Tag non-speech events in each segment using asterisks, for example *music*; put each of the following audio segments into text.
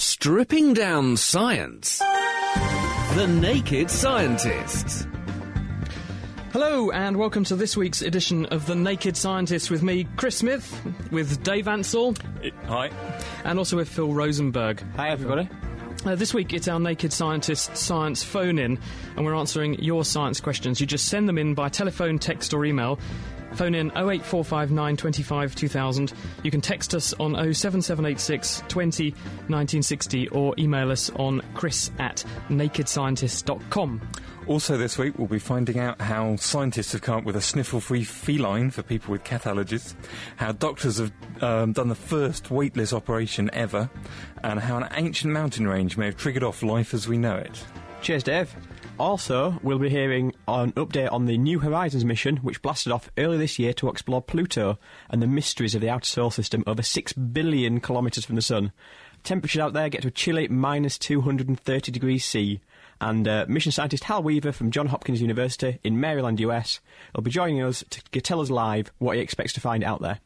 Stripping down science. The Naked Scientists. Hello, and welcome to this week's edition of The Naked Scientists with me, Chris Smith, with Dave Ansell, Hi. and also with Phil Rosenberg. Hi, everybody. Uh, this week it's our Naked Scientist Science phone in, and we're answering your science questions. You just send them in by telephone, text, or email. Phone in 08459 25 2000. You can text us on 07786 20 1960 or email us on chris at nakedscientist.com. Also, this week we'll be finding out how scientists have come up with a sniffle-free feline for people with cat allergies, how doctors have um, done the first weightless operation ever, and how an ancient mountain range may have triggered off life as we know it. Cheers, Dave. Also, we'll be hearing an update on the New Horizons mission, which blasted off early this year to explore Pluto and the mysteries of the outer solar system over 6 billion kilometres from the Sun. Temperatures out there get to a chilly minus 230 degrees C. And uh, mission scientist Hal Weaver from Johns Hopkins University in Maryland, US, will be joining us to tell us live what he expects to find out there.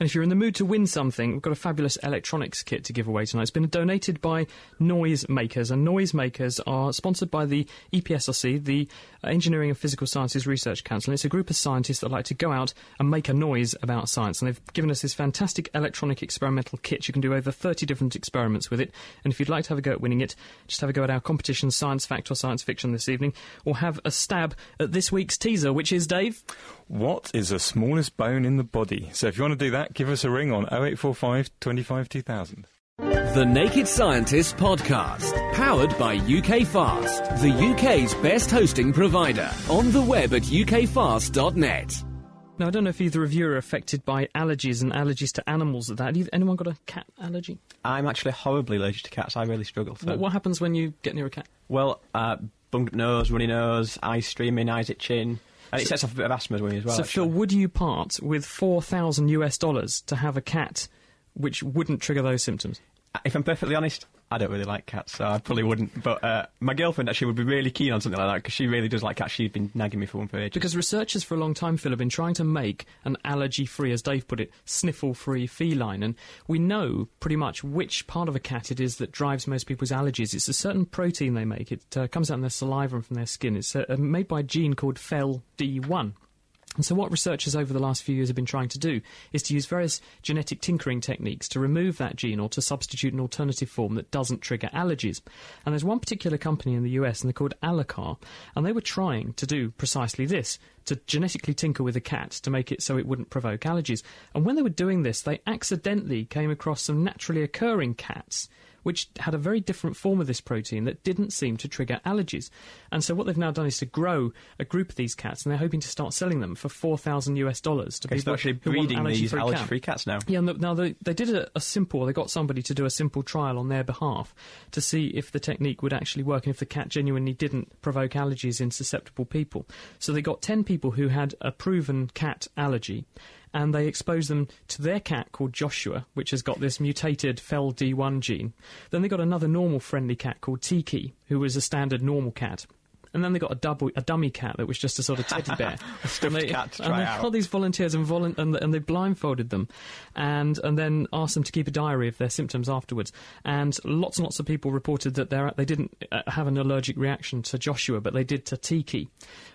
And if you're in the mood to win something, we've got a fabulous electronics kit to give away tonight. It's been donated by Noise Makers, and Noise Makers are sponsored by the EPSRC, the Engineering and Physical Sciences Research Council. And it's a group of scientists that like to go out and make a noise about science. And they've given us this fantastic electronic experimental kit. You can do over 30 different experiments with it. And if you'd like to have a go at winning it, just have a go at our competition, Science Fact or Science Fiction this evening, or have a stab at this week's teaser, which is, Dave? What is the smallest bone in the body? So if you want to do that, give us a ring on 0845 25 2000. The Naked Scientists podcast, powered by UK Fast, the UK's best hosting provider. On the web at ukfast.net. Now, I don't know if either of you are affected by allergies and allergies to animals at that. Have anyone got a cat allergy? I'm actually horribly allergic to cats. I really struggle. So. What, what happens when you get near a cat? Well, uh, bunged up nose, runny nose, eyes streaming, eyes itching. And it sets off a bit of asthma with me as well. so, actually. Phil, would you part with 4,000 US dollars to have a cat which wouldn't trigger those symptoms? If I'm perfectly honest, I don't really like cats, so I probably wouldn't. But uh, my girlfriend actually would be really keen on something like that because she really does like cats. She's been nagging me for one for ages. Because researchers for a long time, Phil, have been trying to make an allergy free, as Dave put it, sniffle free feline. And we know pretty much which part of a cat it is that drives most people's allergies. It's a certain protein they make. It uh, comes out in their saliva and from their skin. It's uh, made by a gene called FEL-D1. And so, what researchers over the last few years have been trying to do is to use various genetic tinkering techniques to remove that gene or to substitute an alternative form that doesn't trigger allergies. And there's one particular company in the US, and they're called Allerca, and they were trying to do precisely this to genetically tinker with a cat to make it so it wouldn't provoke allergies. And when they were doing this, they accidentally came across some naturally occurring cats which had a very different form of this protein that didn't seem to trigger allergies. And so what they've now done is to grow a group of these cats, and they're hoping to start selling them for four thousand US dollars to Okay, so people they're actually breeding these allergy-free cat. cats now. Yeah, now they, they did a, a simple, they got somebody to do a simple trial on their behalf to see if the technique would actually work and if the cat genuinely didn't provoke allergies in susceptible people. So they got 10 people who had a proven cat allergy. And they expose them to their cat called Joshua, which has got this mutated FEL-D1 gene. Then they got another normal friendly cat called Tiki, who was a standard normal cat. And then they got a, double, a dummy cat that was just a sort of teddy bear. *laughs* stuffed and they, cat to and they out. got these volunteers and, volun- and, and they blindfolded them, and and then asked them to keep a diary of their symptoms afterwards. And lots and lots of people reported that they they didn't uh, have an allergic reaction to Joshua, but they did to Tiki.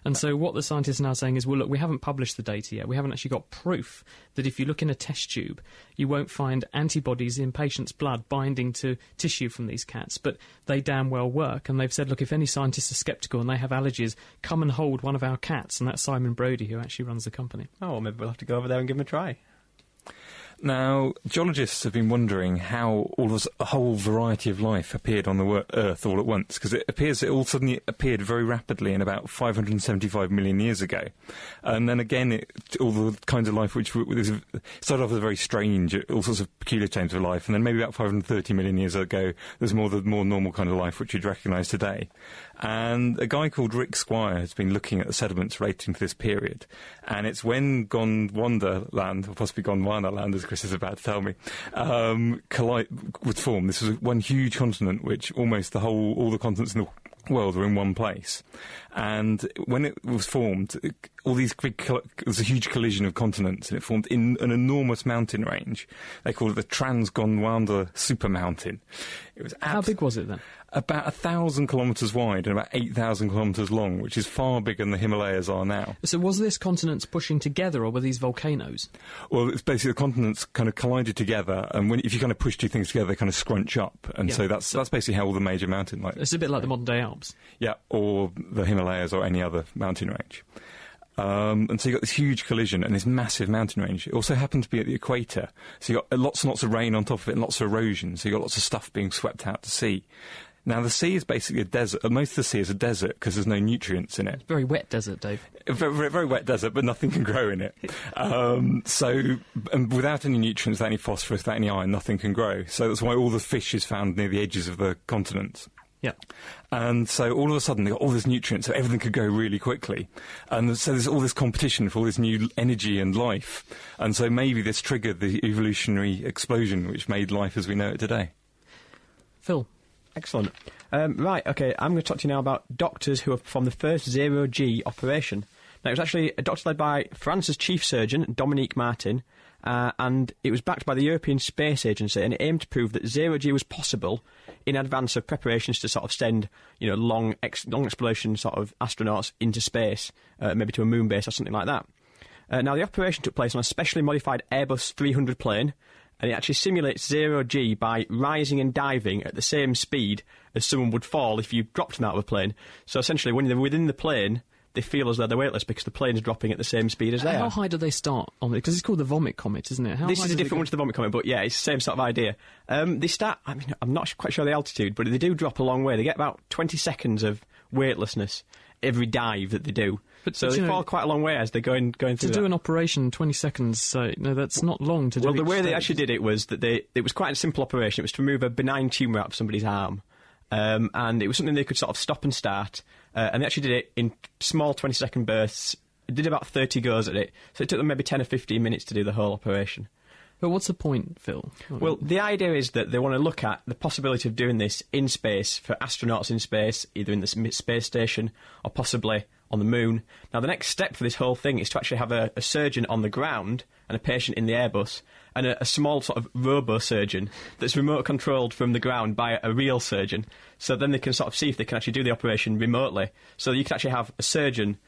And so what the scientists are now saying is, well, look, we haven't published the data yet. We haven't actually got proof that if you look in a test tube, you won't find antibodies in patients' blood binding to tissue from these cats, but they damn well work. And they've said, look, if any scientists are sceptical and they have allergies, come and hold one of our cats. And that's Simon Brodie, who actually runs the company. Oh, well, maybe we'll have to go over there and give him a try. Now, geologists have been wondering how all this, a whole variety of life appeared on the wor- Earth all at once, because it appears it all suddenly appeared very rapidly in about 575 million years ago. And then again, it, all the kinds of life which started off as very strange, all sorts of peculiar changes of life, and then maybe about 530 million years ago, there's more the more normal kind of life which you'd recognise today. And a guy called Rick Squire has been looking at the sediments relating to this period, and it's when Gondwana land, or possibly Gondwana land, as Chris is about to tell me, um, collide was formed. This was one huge continent, which almost the whole, all the continents in the world were in one place. And when it was formed, all these big, col- there's a huge collision of continents, and it formed in an enormous mountain range. They call it the Transgondwanan Supermountain. It was How big was it then? About a thousand kilometres wide and about eight thousand kilometres long, which is far bigger than the Himalayas are now. So was this continents pushing together, or were these volcanoes? Well, it's basically the continents kind of collided together, and when, if you kind of push two things together, they kind of scrunch up, and Yeah. so that's that's basically how all the major mountain like It's a bit like the modern day Alps. yeah, or the Himalayas or any other mountain range. Um, and so you got this huge collision and this massive mountain range. It also happened to be at the equator, so you got lots and lots of rain on top of it and lots of erosion. So you got lots of stuff being swept out to sea. Now the sea is basically a desert. uh, Most of the sea is a desert because there's no nutrients in it. Very wet desert, Dave. Very, very, very wet desert, but nothing can grow in it. Um, so, and without any nutrients, without any phosphorus, without any iron, nothing can grow. So that's why all the fish is found near the edges of the continents. Yeah. And so all of a sudden they got all this nutrients, so everything could go really quickly. And so there's all this competition for all this new energy and life. And so maybe this triggered the evolutionary explosion which made life as we know it today. Phil, Excellent. Um, right, okay, I'm going to talk to you now about doctors who have performed the first zero G operation. Now, it was actually a doctor led by France's chief surgeon, Dominique Martin, uh, and it was backed by the European Space Agency, and it aimed to prove that zero G was possible in advance of preparations to sort of send, you know, long, ex- long exploration sort of astronauts into space, uh, maybe to a moon base or something like that. Uh, now, the operation took place on a specially modified Airbus 300 plane, and it actually simulates zero G by rising and diving at the same speed as someone would fall if you dropped them out of a plane. So essentially, when they're within the plane, they feel as though they're weightless because the plane's dropping at the same speed as they are. how are. high do they start on it? Because it's called the vomit comet, isn't it? How This high is a different go? one to the vomit comment, but yeah, it's the same sort of idea. Um, they start, I mean, I'm not quite sure the altitude, but they do drop a long way. They get about 20 seconds of weightlessness every dive that they do. But- so they know, fall quite a long way as they're going, going To do that. an operation in 20 seconds, so no, that's not long to do. Well, the way they actually did it was that they it was quite a simple operation. It was to remove a benign tumour out of somebody's arm, um, and it was something they could sort of stop and start. Uh, and they actually did it in small twenty second bursts. It did about thirty goes at it, so it took them maybe ten or fifteen minutes to do the whole operation. But what's the point, Phil? Well, the idea is that they want to look at the possibility of doing this in space for astronauts in space, either in the space station or possibly on the moon. Now, the next step for this whole thing is to actually have a, a surgeon on the ground and a patient in the Airbus, and a, a small sort of robo surgeon that's remote controlled from the ground by a real surgeon. So then they can sort of see if they can actually do the operation remotely. So you can actually have a surgeon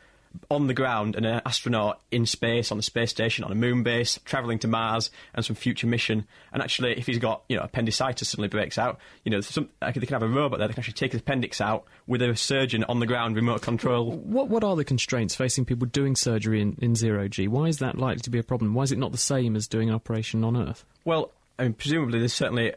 on the ground and an astronaut in space on the space station on a moon base traveling to Mars and some future mission and actually if he's got you know appendicitis suddenly breaks out you know some, like, they can have a robot there that can actually take his appendix out with a surgeon on the ground remote control What what are the constraints facing people doing surgery in, in zero G? Why is that likely to be a problem? Why is it not the same as doing an operation on Earth? Well, I mean, presumably there's certainly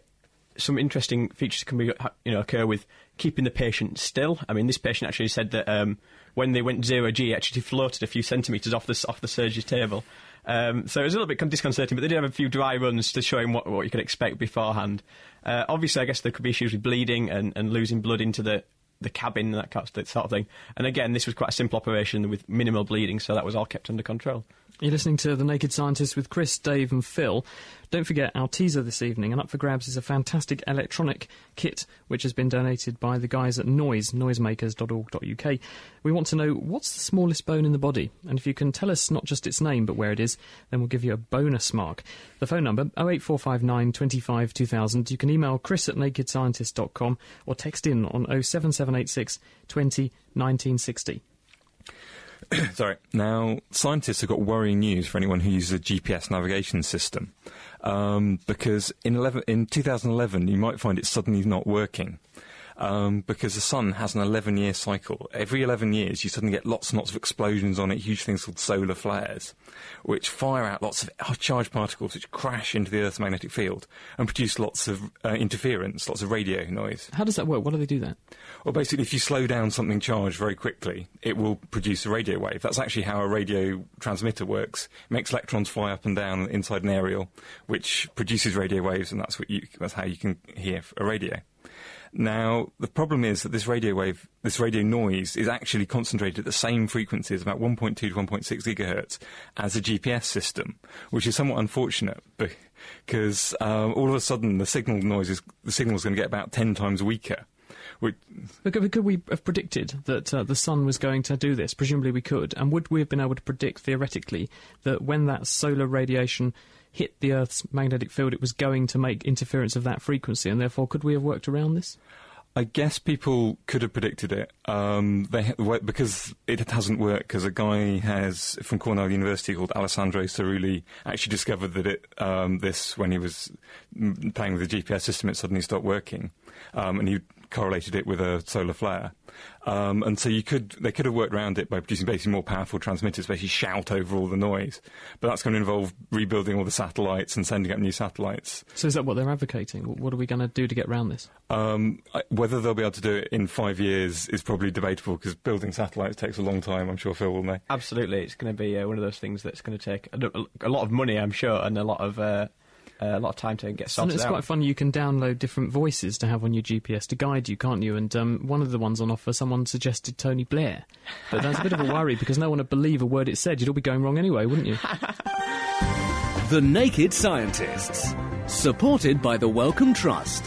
some interesting features can be, you know, occur with keeping the patient still. I mean, this patient actually said that um, when they went zero G, actually floated a few centimetres off the off the surgery table. Um, so it was a little bit disconcerting, but they did have a few dry runs to show him what, what you could expect beforehand. Uh, obviously, I guess there could be issues with bleeding and, and losing blood into the, the cabin and that sort of thing. And again, this was quite a simple operation with minimal bleeding, so that was all kept under control. You're listening to The Naked Scientist with Chris, Dave, and Phil. Don't forget our teaser this evening, and up for grabs is a fantastic electronic kit which has been donated by the guys at Noise, noisemakers.org.uk. We want to know what's the smallest bone in the body, and if you can tell us not just its name but where it is, then we'll give you a bonus mark. The phone number 08459 25 2000. You can email chris at nakedscientist.com or text in on 07786 20 1960. *coughs* Sorry. Now, scientists have got worrying news for anyone who uses a GPS navigation system, um, because in 11, in 2011 you might find it suddenly not working. Um, because the sun has an 11 year cycle. Every 11 years, you suddenly get lots and lots of explosions on it, huge things called solar flares, which fire out lots of charged particles which crash into the Earth's magnetic field and produce lots of uh, interference, lots of radio noise. How does that work? Why do they do that? Well, basically, if you slow down something charged very quickly, it will produce a radio wave. That's actually how a radio transmitter works. It makes electrons fly up and down inside an aerial, which produces radio waves, and that's what you, that's how you can hear a radio. Now, the problem is that this radio wave, this radio noise, is actually concentrated at the same frequencies, about 1.2 to 1.6 gigahertz, as a GPS system, which is somewhat unfortunate because um, all of a sudden the signal noise is the signal is going to get about 10 times weaker. Could, could we have predicted that uh, the sun was going to do this? Presumably we could. And would we have been able to predict theoretically that when that solar radiation hit the Earth's magnetic field, it was going to make interference of that frequency? And therefore, could we have worked around this? I guess people could have predicted it um, they, because it hasn't worked. Because a guy has from Cornell University called Alessandro Cerruti actually discovered that it um, this when he was playing with the GPS system, it suddenly stopped working, um, and he correlated it with a solar flare. Um, and so you could they could have worked around it by producing basically more powerful transmitters, basically shout over all the noise. But that's going to involve rebuilding all the satellites and sending up new satellites. So is that what they're advocating? What are we going to do to get around this? Um, I- whether they'll be able to do it in five years is probably debatable because building satellites takes a long time. I'm sure Phil will know. Absolutely, it's going to be uh, one of those things that's going to take a, a lot of money, I'm sure, and a lot of uh, uh, a lot of time to get And it's out. quite fun. You can download different voices to have on your GPS to guide you, can't you? And um, one of the ones on offer, someone suggested Tony Blair. But that's a bit of a *laughs* worry because no one would believe a word it said. You'd all be going wrong anyway, wouldn't you? *laughs* The Naked Scientists. Supported by the Wellcome Trust.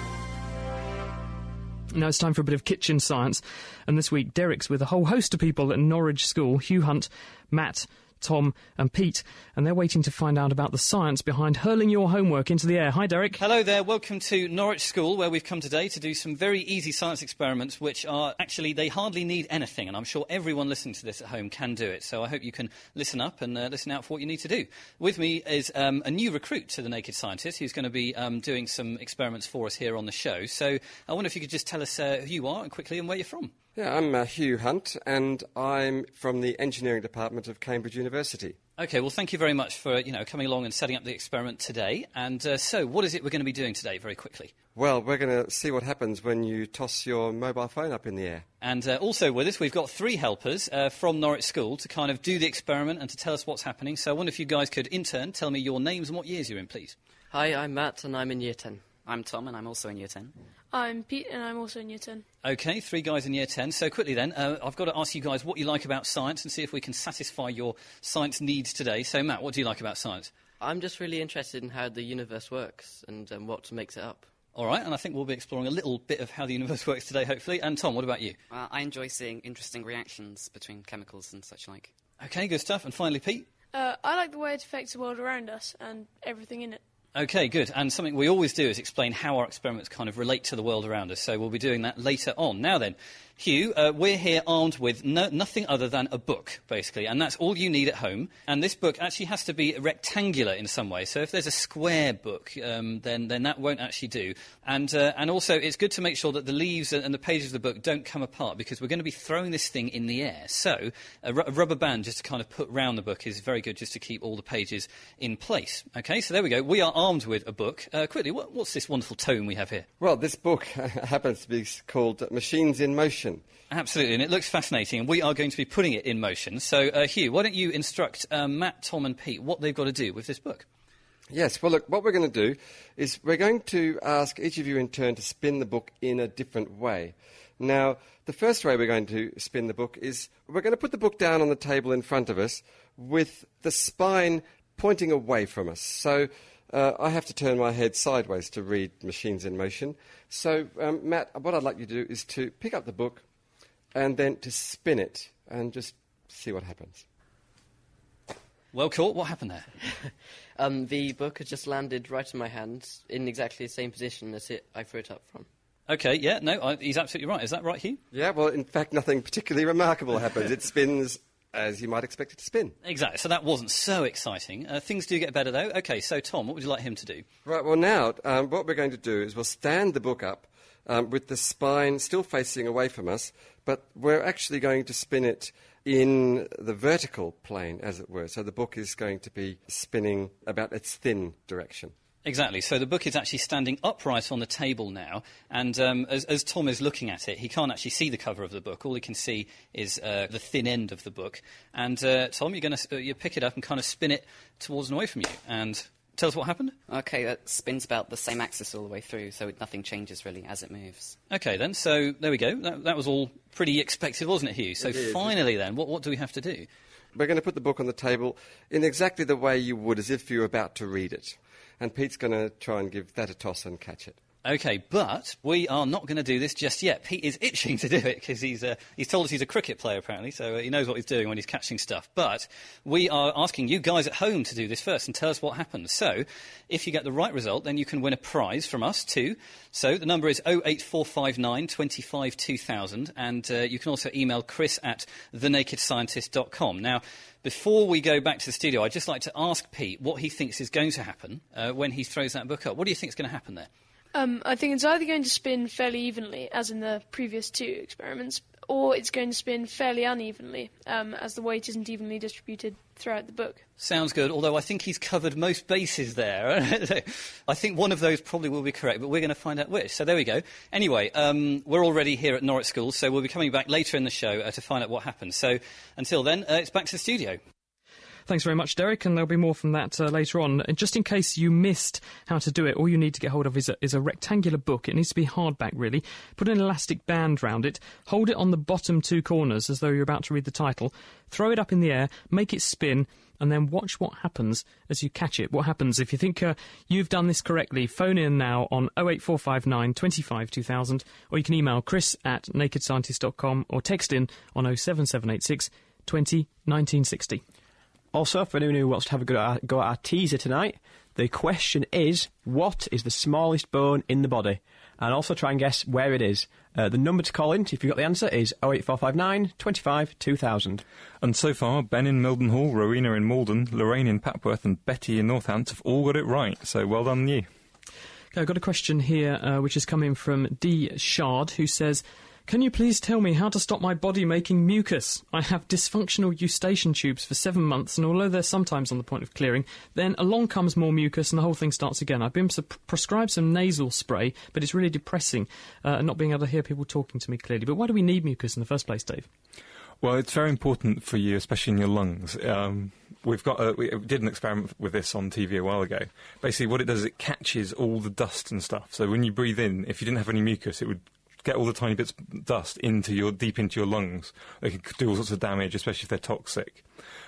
Now it's time for a bit of kitchen science. And this week, Derek's with a whole host of people at Norwich School Hugh Hunt, Matt, Tom, and Pete. And they're waiting to find out about the science behind hurling your homework into the air. Hi, Derek. Hello there, welcome to Norwich School, where we've come today to do some very easy science experiments, which are actually, they hardly need anything, and I'm sure everyone listening to this at home can do it. So I hope you can listen up and uh, listen out for what you need to do. With me is um, a new recruit to the Naked Scientist who's going to be um, doing some experiments for us here on the show. So I wonder if you could just tell us uh, who you are and quickly and where you're from. Yeah, I'm uh, Hugh Hunt, and I'm from the engineering department of Cambridge University. Okay, well, thank you very much for you know coming along and setting up the experiment today. And uh, so, what is it we're going to be doing today, very quickly? Well, we're going to see what happens when you toss your mobile phone up in the air. And uh, also with us, we've got three helpers uh, from Norwich School to kind of do the experiment and to tell us what's happening. So I wonder if you guys could, in turn, tell me your names and what years you're in, please. Hi, I'm Matt and I'm in year 10. I'm Tom, and I'm also in year 10. I'm Pete, and I'm also in year 10. Okay, three guys in year 10. So quickly then, uh, I've got to ask you guys what you like about science and see if we can satisfy your science needs today. So, Matt, what do you like about science? I'm just really interested in how the universe works and um, what makes it up. All right, and I think we'll be exploring a little bit of how the universe *laughs* works today, hopefully. And Tom, what about you? Uh, I enjoy seeing interesting reactions between chemicals and such like. Okay, good stuff. And finally, Pete? Uh, I like the way it affects the world around us and everything in it. Okay, good. And something we always do is explain how our experiments kind of relate to the world around us. So we'll be doing that later on. Now then, Hugh, uh, we're here armed with no, nothing other than a book, basically, and that's all you need at home. And this book actually has to be rectangular in some way. So if there's a square book, um, then then that won't actually do. And uh, and also, it's good to make sure that the leaves and the pages of the book don't come apart because we're going to be throwing this thing in the air. So a, ru- a rubber band just to kind of put round the book is very good, just to keep all the pages in place. Okay, so there we go. We are armed with a book. Uh, quickly, what, what's this wonderful tome we have here? Well, this book *laughs* happens to be called Machines in Motion. Absolutely, and it looks fascinating, and we are going to be putting it in motion. So, uh, Hugh, why don't you instruct uh, Matt, Tom, and Pete what they've got to do with this book? Yes, well, look, what we're going to do is we're going to ask each of you in turn to spin the book in a different way. Now, the first way we're going to spin the book is we're going to put the book down on the table in front of us with the spine pointing away from us. So uh, I have to turn my head sideways to read Machines in Motion. So, um, Matt, what I'd like you to do is to pick up the book and then to spin it and just see what happens. Well caught. What happened there? *laughs* Um, the book has just landed right in my hands in exactly the same position as it I threw it up from. Okay, yeah, no, I, he's absolutely right. Is that right, Hugh? Yeah, well, in fact, nothing particularly remarkable happens. It spins as you might expect it to spin. Exactly. So that wasn't so exciting. Uh, things do get better, though. Okay, so Tom, what would you like him to do? Right, well, now, um, what we're going to do is we'll stand the book up um, with the spine still facing away from us, but we're actually going to spin it in the vertical plane, as it were. So the book is going to be spinning about its thin direction. Exactly. So the book is actually standing upright on the table now, and um, as, as Tom is looking at it, he can't actually see the cover of the book. All he can see is uh, the thin end of the book. And uh, Tom, you're going to uh, you pick it up and kind of spin it towards and away from you, and tell us what happened. Okay, that spins about the same axis all the way through, so nothing changes really as it moves. Okay, then. So there we go. That, that was all pretty expected, wasn't it, Hugh? So finally, then, what, what do we have to do? We're going to put the book on the table in exactly the way you would as if you were about to read it. And Pete's going to try and give that a toss and catch it. Okay, but we are not going to do this just yet. Pete is itching to do it because he's, uh, he's told us he's a cricket player, apparently, so uh, he knows what he's doing when he's catching stuff. But we are asking you guys at home to do this first and tell us what happens. So, if you get the right result, then you can win a prize from us too. So, the number is 08459 25 2000, and uh, you can also email chris at thenakedscientist.com. Now, before we go back to the studio, I'd just like to ask Pete what he thinks is going to happen uh, when he throws that book up. What do you think is going to happen there? Um, I think it's either going to spin fairly evenly, as in the previous two experiments, or it's going to spin fairly unevenly, um, as the weight isn't evenly distributed throughout the book. Sounds good, although I think he's covered most bases there. *laughs* I think one of those probably will be correct, but we're going to find out which. So there we go. Anyway, um, we're already here at Norwich School, so we'll be coming back later in the show uh, to find out what happens. So until then, uh, it's back to the studio. Thanks very much, Derek, and there'll be more from that uh, later on. And just in case you missed how to do it, all you need to get hold of is a, is a rectangular book. It needs to be hardback, really. Put an elastic band round it, hold it on the bottom two corners as though you're about to read the title, throw it up in the air, make it spin, and then watch what happens as you catch it. What happens if you think uh, you've done this correctly? Phone in now on 08459 25 2000, or you can email chris at nakedscientist.com or text in on 07786 20 1960. Also, for anyone who wants to have a go at, our, go at our teaser tonight, the question is what is the smallest bone in the body? And also try and guess where it is. Uh, the number to call in, if you've got the answer, is 08459 25 2000. And so far, Ben in Mildenhall, Rowena in Malden, Lorraine in Papworth, and Betty in Northants have all got it right. So well done, you. Okay, I've got a question here uh, which is coming from D. Shard, who says. Can you please tell me how to stop my body making mucus? I have dysfunctional eustachian tubes for seven months, and although they're sometimes on the point of clearing, then along comes more mucus and the whole thing starts again. I've been prescribed some nasal spray, but it's really depressing uh, not being able to hear people talking to me clearly. But why do we need mucus in the first place, Dave? Well, it's very important for you, especially in your lungs. Um, we've got a, we did an experiment with this on TV a while ago. Basically, what it does is it catches all the dust and stuff. So when you breathe in, if you didn't have any mucus, it would get all the tiny bits of dust into your deep into your lungs. They can do all sorts of damage, especially if they're toxic.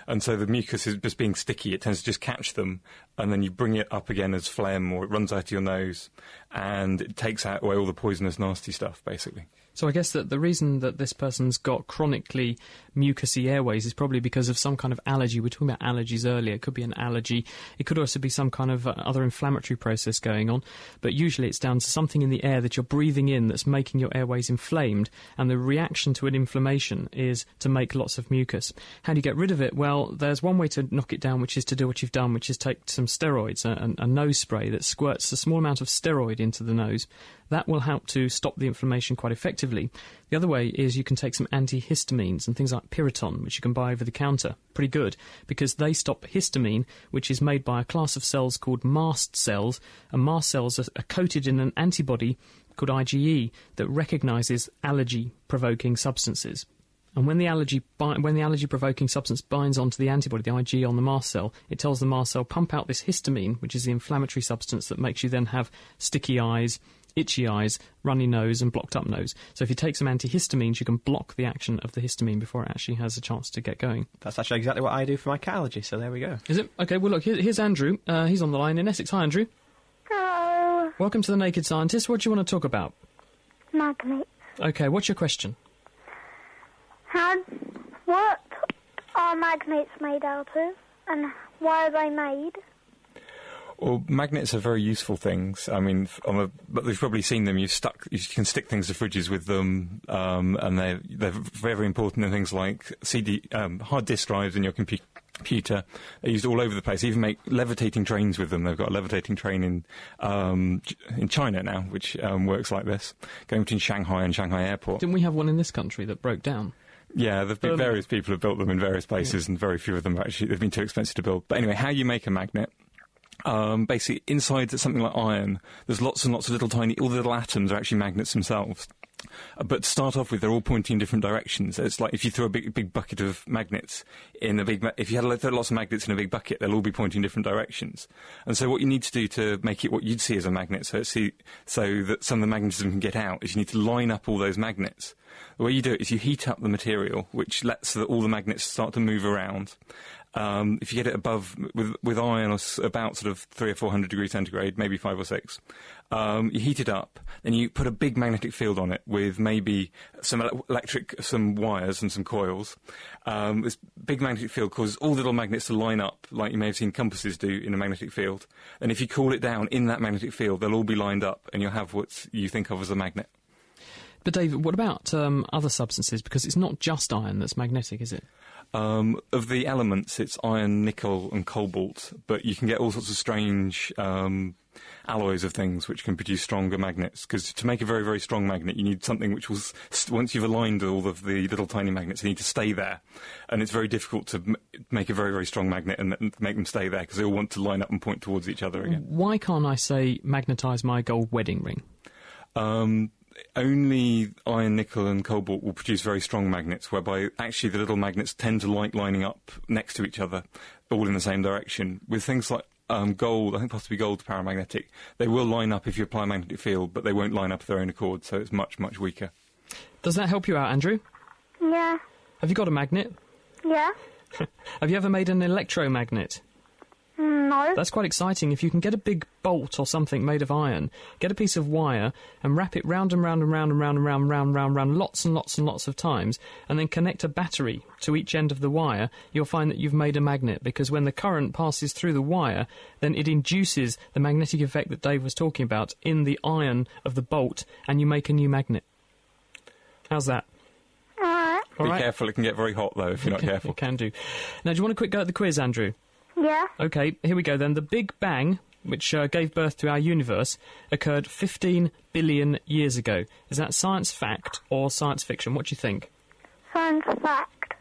And so the mucus is just being sticky. It tends to just catch them, and then you bring it up again as phlegm, or it runs out of your nose, and it takes out away all the poisonous, nasty stuff, basically. So I guess that the reason that this person's got chronically mucousy airways is probably because of some kind of allergy. We were talking about allergies earlier. It could be an allergy. It could also be some kind of uh, other inflammatory process going on. But usually it's down to something in the air that you're breathing in that's making your airways inflamed. And the reaction to an inflammation is to make lots of mucus. How do you get rid of it? Well, there's one way to knock it down, which is to do what you've done, which is take some steroids, a, a nose spray that squirts a small amount of steroid into the nose. That will help to stop the inflammation quite effectively. The other way is you can take some antihistamines and things like Piriton, which you can buy over the counter. Pretty good, because they stop histamine, which is made by a class of cells called mast cells. And mast cells are, are coated in an antibody called IgE that recognizes allergy provoking substances. And when the allergy bi- when the allergy provoking substance binds onto the antibody, the IgE on the mast cell, it tells the mast cell pump out this histamine, which is the inflammatory substance that makes you then have sticky eyes, itchy eyes, runny nose, and blocked up nose. So if you take some antihistamines, you can block the action of the histamine before it actually has a chance to get going. That's actually exactly what I do for my cat allergy, so there we go. Is it? Okay, well, look, here, here's Andrew. Uh, he's on the line in Essex. Hi, Andrew. Hello. Welcome to the Naked Scientist. What do you want to talk about? Magnets. Okay, what's your question? How, what are magnets made out of, and why are they made? Well, magnets are very useful things. I mean, a, but you've probably seen them. You've stuck. You can stick things to fridges with them, um, and they're they're very important in things like CD um, hard disk drives in your compu- computer. They're used all over the place. They even make levitating trains with them. They've got a levitating train in um, in China now, which um, works like this, going between Shanghai and Shanghai Airport. Didn't we have one in this country that broke down? Yeah, there've been Um, various people have built them in various places, and very few of them have actually they've been too expensive to build. But anyway, how you make a magnet? Um, basically, inside something like iron, there's lots and lots of little tiny, all the little atoms are actually magnets themselves. Uh, But to start off with, they're all pointing in different directions. It's like if you throw a big, big bucket of magnets in a big, ma- if you had lots of magnets in a big bucket, they'll all be pointing in different directions. And so, what you need to do to make it what you'd see as a magnet, so see, so that some of the magnetism can get out, is you need to line up all those magnets. The way you do it is you heat up the material, which lets the, all the magnets start to move around. Um, if you get it above with with iron or about sort of three or four hundred degrees centigrade, maybe five or six, um, you heat it up, then you put a big magnetic field on it with maybe some ele- electric, some wires and some coils. Um, this big magnetic field causes all the little magnets to line up, like you may have seen compasses do in a magnetic field. And if you cool it down in that magnetic field, they'll all be lined up, and you'll have what you think of as a magnet. But David, what about um, other substances? Because it's not just iron that's magnetic, is it? Um, of the elements, it's iron, nickel, and cobalt, but you can get all sorts of strange um, alloys of things which can produce stronger magnets. Because to make a very, very strong magnet, you need something which will, st- once you've aligned all of the little tiny magnets, they need to stay there. And it's very difficult to m- make a very, very strong magnet and, and make them stay there because they all want to line up and point towards each other again. Why can't I say magnetise my gold wedding ring? Um, only iron, nickel, and cobalt will produce very strong magnets, whereby actually the little magnets tend to like lining up next to each other, all in the same direction. With things like um, gold, I think possibly gold's paramagnetic, they will line up if you apply a magnetic field, but they won't line up of their own accord, so it's much, much weaker. Does that help you out, Andrew? Yeah. Have you got a magnet? Yeah. *laughs* Have you ever made an electromagnet? No. That's quite exciting. If you can get a big bolt or something made of iron, get a piece of wire and wrap it round and round and round and round and round and round and round, round lots and lots and lots of times, and then connect a battery to each end of the wire, you'll find that you've made a magnet because when the current passes through the wire, then it induces the magnetic effect that Dave was talking about in the iron of the bolt, and you make a new magnet. How's that? Alright. Be careful, it can get very hot though if you're not *laughs* careful. It can do. Now, do you want a quick go at the quiz, Andrew? Yeah. Okay, here we go then. The Big Bang, which uh, gave birth to our universe, occurred 15 billion years ago. Is that science fact or science fiction? What do you think? Science fact.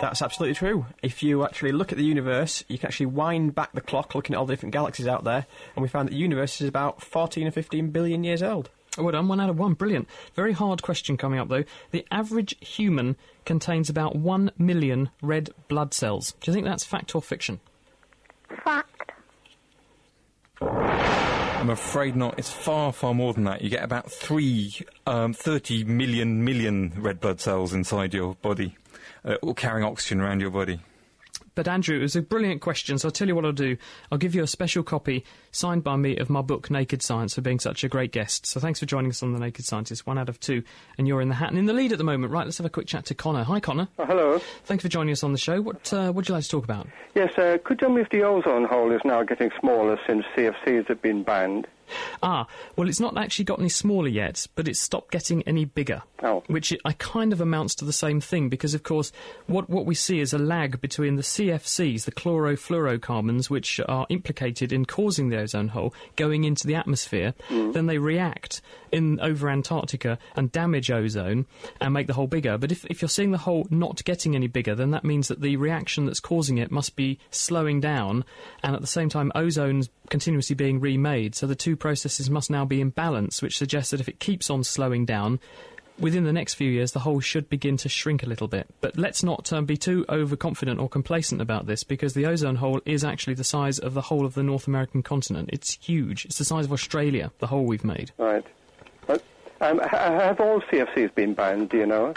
That's absolutely true. If you actually look at the universe, you can actually wind back the clock looking at all the different galaxies out there, and we found that the universe is about 14 or 15 billion years old. Oh, well done, one out of one. Brilliant. Very hard question coming up, though. The average human contains about 1 million red blood cells. Do you think that's fact or fiction? Fact. I'm afraid not. It's far, far more than that. You get about three, um, 30 million million red blood cells inside your body, uh, all carrying oxygen around your body. But Andrew, it was a brilliant question, so I'll tell you what I'll do. I'll give you a special copy signed by me of my book Naked Science for being such a great guest. So thanks for joining us on The Naked Scientist, one out of two, and you're in the hat and in the lead at the moment. Right, let's have a quick chat to Connor. Hi, Connor. Oh, hello. Thanks for joining us on the show. What uh, would you like to talk about? Yes, uh, could you tell me if the ozone hole is now getting smaller since CFCs have been banned? Ah, well, it's not actually got any smaller yet, but it's stopped getting any bigger. Oh. Which I kind of amounts to the same thing because, of course, what, what we see is a lag between the CFCs, the chlorofluorocarbons, which are implicated in causing the ozone hole, going into the atmosphere. Then they react in over Antarctica and damage ozone and make the hole bigger. But if, if you're seeing the hole not getting any bigger, then that means that the reaction that's causing it must be slowing down, and at the same time, ozone's continuously being remade. So the two processes must now be in balance, which suggests that if it keeps on slowing down, within the next few years, the hole should begin to shrink a little bit. But let's not um, be too overconfident or complacent about this, because the ozone hole is actually the size of the whole of the North American continent. It's huge. It's the size of Australia, the hole we've made. Right. But, um, have all CFCs been banned, do you know?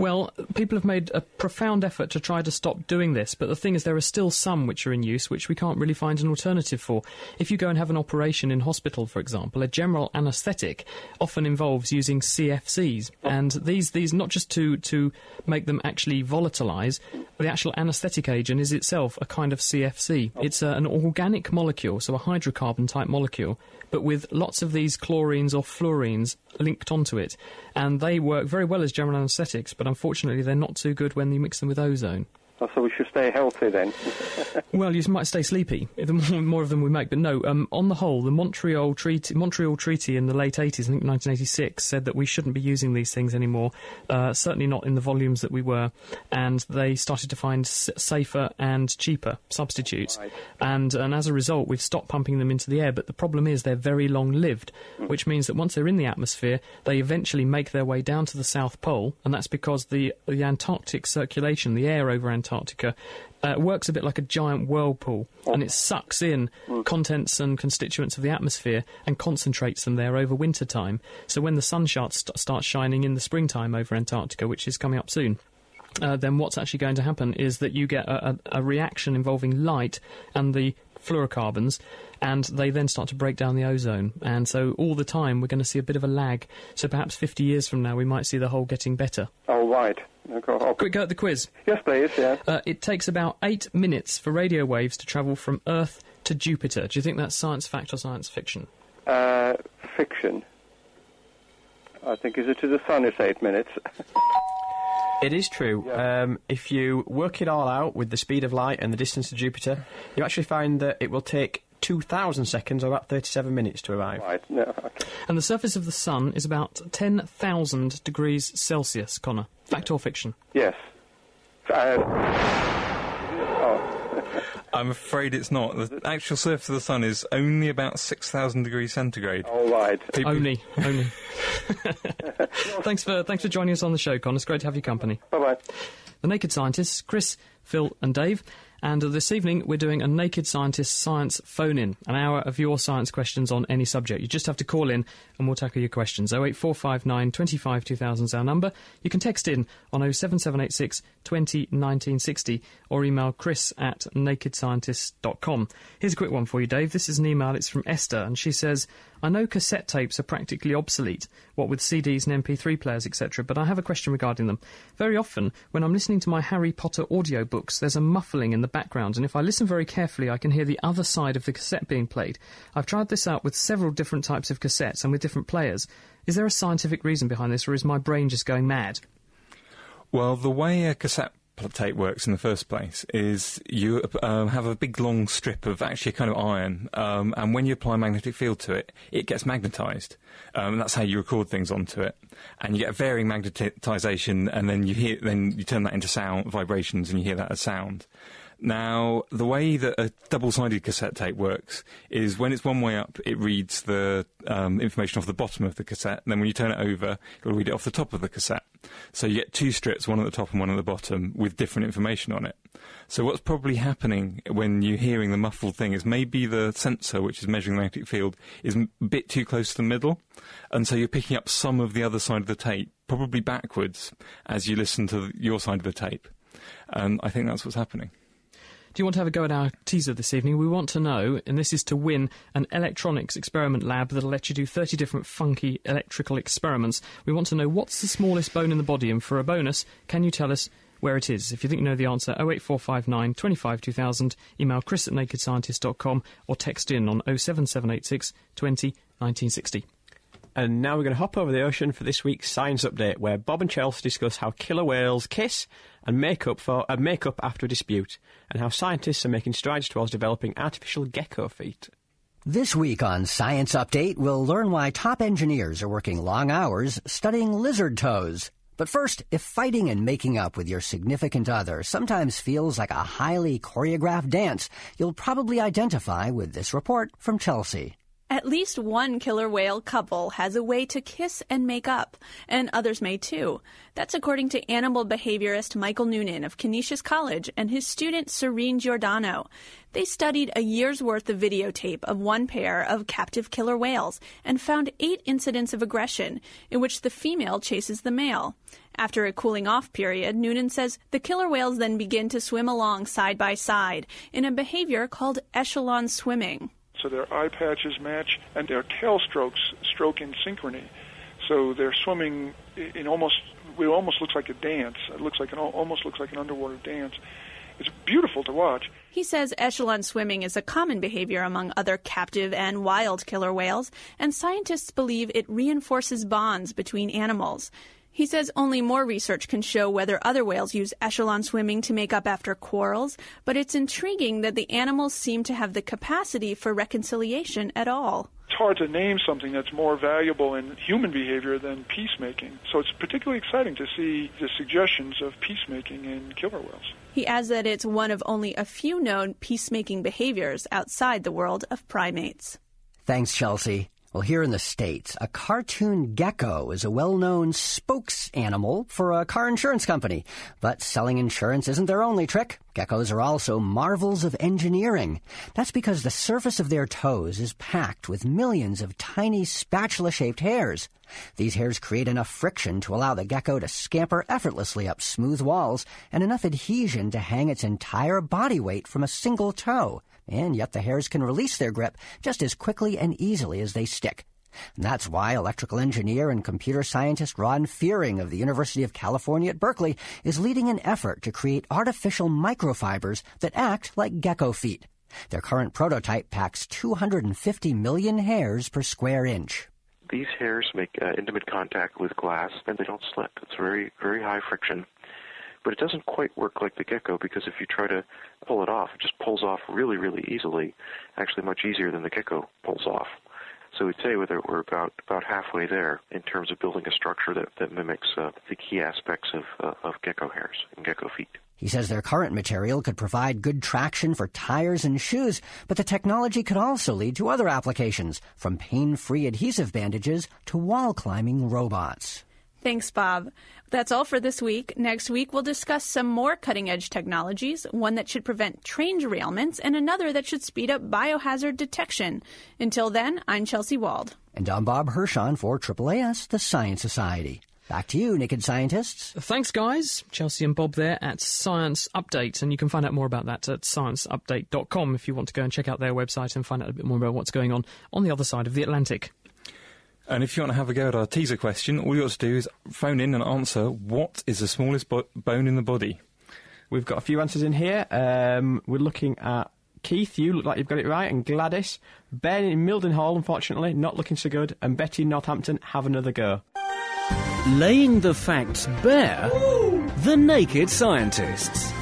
Well, people have made a profound effort to try to stop doing this, but the thing is, there are still some which are in use which we can't really find an alternative for. If you go and have an operation in hospital, for example, a general anaesthetic often involves using CFCs, and these these not just to to make them actually volatilise. The actual anaesthetic agent is itself a kind of CFC. It's a, an organic molecule, so a hydrocarbon type molecule, but with lots of these chlorines or fluorines linked onto it, and they work very well as general anaesthetics, but unfortunately they're not too good when you mix them with ozone. Oh, so we should stay healthy then. *laughs* Well, you might stay sleepy *laughs* the more, more of them we make, but no. Um, on the whole, the Montreal Treaty, Montreal Treaty in the late 80s, I think 1986, said that we shouldn't be using these things anymore. Uh, certainly not in the volumes that we were, and they started to find s- safer and cheaper substitutes. And and as a result, we've stopped pumping them into the air. But the problem is they're very long-lived, which means that once they're in the atmosphere, they eventually make their way down to the South Pole, and that's because the the Antarctic circulation, the air over Antarctica, uh, works a bit like a giant whirlpool, and it sucks in contents and constituents of the atmosphere and concentrates them there over winter time. So when the sun starts, starts shining in the springtime over Antarctica, which is coming up soon, uh, then what's actually going to happen is that you get a, a, a reaction involving light and the fluorocarbons, and they then start to break down the ozone. And so all the time we're going to see a bit of a lag. So perhaps 50 years from now we might see the whole getting better. Oh, right. Okay. Quick go at the quiz. Yes, please, yeah. Uh, it takes about eight minutes for radio waves to travel from Earth to Jupiter. Do you think that's science fact or science fiction? Uh, fiction. I think is it to the sun? It's eight minutes. *laughs* It is true. Um, if you work it all out with the speed of light and the distance to Jupiter, you actually find that it will take 2,000 seconds or about 37 minutes to arrive. right. No, okay. And the surface of the Sun is about 10,000 degrees Celsius, Connor. Fact or fiction? Yes. Uh, oh, *laughs* I'm afraid it's not. The actual surface of the sun is only about 6,000 degrees centigrade. all right. People- Only, only. *laughs* *laughs* thanks for thanks for joining us on the show, Connor. It's great to have your company. Bye bye. The Naked Scientists, Chris, Phil, and Dave. And this evening, we're doing a Naked Scientist science phone in, an hour of your science questions on any subject. You just have to call in and we'll tackle your questions. 08459 25 2000 is our number. You can text in on 07786 20 1960 or email chris at nakedscientist.com. Here's a quick one for you, Dave. This is an email. It's from Esther, and she says, I know cassette tapes are practically obsolete, what with CDs and MP3 players, etc., but I have a question regarding them. Very often, when I'm listening to my Harry Potter audiobooks, there's a muffling in the background, and if I listen very carefully, I can hear the other side of the cassette being played. I've tried this out with several different types of cassettes and with different players. Is there a scientific reason behind this, or is my brain just going mad? Well, the way a cassette tape works in the first place is you um, have a big long strip of actually kind of iron, um, and when you apply a magnetic field to it, it gets magnetized. Um, and that's how you record things onto it, and you get a varying magnetization, and then you hear, then you turn that into sound vibrations, and you hear that as sound. Now, the way that a double-sided cassette tape works is when it's one way up, it reads the um, information off the bottom of the cassette, and then when you turn it over, it'll read it off the top of the cassette. So you get two strips, one at the top and one at the bottom, with different information on it. So what's probably happening when you're hearing the muffled thing is maybe the sensor, which is measuring the magnetic field, is a bit too close to the middle, and so you're picking up some of the other side of the tape, probably backwards, as you listen to your side of the tape. And I think that's what's happening. Do you want to have a go at our teaser this evening? We want to know, and this is to win an electronics experiment lab that'll let you do 30 different funky electrical experiments. We want to know what's the smallest bone in the body, and for a bonus, can you tell us where it is? If you think you know the answer, 08459 25 2000, email chris at nakedscientist.com or text in on 07786 20 1960. And now we're going to hop over the ocean for this week's science update, where Bob and Chelsea discuss how killer whales kiss and make up for uh, make up after a dispute, and how scientists are making strides towards developing artificial gecko feet. This week on Science Update, we'll learn why top engineers are working long hours studying lizard toes. But first, if fighting and making up with your significant other sometimes feels like a highly choreographed dance, you'll probably identify with this report from Chelsea. At least one killer whale couple has a way to kiss and make up, and others may too. That's according to animal behaviorist Michael Noonan of Canisius College and his student Serene Giordano. They studied a year's worth of videotape of one pair of captive killer whales and found eight incidents of aggression in which the female chases the male. After a cooling off period, Noonan says the killer whales then begin to swim along side by side in a behavior called echelon swimming. So their eye patches match and their tail strokes stroke in synchrony. So they're swimming in almost it almost looks like a dance. It looks like an almost looks like an underwater dance. It's beautiful to watch. He says echelon swimming is a common behavior among other captive and wild killer whales, and scientists believe it reinforces bonds between animals. He says only more research can show whether other whales use echelon swimming to make up after quarrels, but it's intriguing that the animals seem to have the capacity for reconciliation at all. It's hard to name something that's more valuable in human behavior than peacemaking. So it's particularly exciting to see the suggestions of peacemaking in killer whales. He adds that it's one of only a few known peacemaking behaviors outside the world of primates. Thanks, Chelsea. Well, here in the States, a cartoon gecko is a well-known spokes animal for a car insurance company. But selling insurance isn't their only trick. Geckos are also marvels of engineering. That's because the surface of their toes is packed with millions of tiny spatula-shaped hairs. These hairs create enough friction to allow the gecko to scamper effortlessly up smooth walls and enough adhesion to hang its entire body weight from a single toe and yet the hairs can release their grip just as quickly and easily as they stick. And that's why electrical engineer and computer scientist Ron Fearing of the University of California at Berkeley is leading an effort to create artificial microfibers that act like gecko feet. Their current prototype packs 250 million hairs per square inch. These hairs make uh, intimate contact with glass and they don't slip. It's very, very high friction but it doesn't quite work like the gecko because if you try to pull it off, it just pulls off really, really easily, actually much easier than the gecko pulls off. So we'd say whether we're about about halfway there in terms of building a structure that, that mimics uh, the key aspects of, uh, of gecko hairs and gecko feet. He says their current material could provide good traction for tires and shoes, but the technology could also lead to other applications, from pain-free adhesive bandages to wall climbing robots. Thanks, Bob. That's all for this week. Next week, we'll discuss some more cutting edge technologies one that should prevent train derailments, and another that should speed up biohazard detection. Until then, I'm Chelsea Wald. And I'm Bob Hirshon for AAAS, the Science Society. Back to you, Naked Scientists. Thanks, guys. Chelsea and Bob there at Science Update. And you can find out more about that at scienceupdate.com if you want to go and check out their website and find out a bit more about what's going on on the other side of the Atlantic. And if you want to have a go at our teaser question, all you have to do is phone in and answer what is the smallest bo- bone in the body? We've got a few answers in here. Um, we're looking at Keith, you look like you've got it right, and Gladys. Ben in Mildenhall, unfortunately, not looking so good, and Betty in Northampton, have another go. Laying the facts bare, the naked scientists.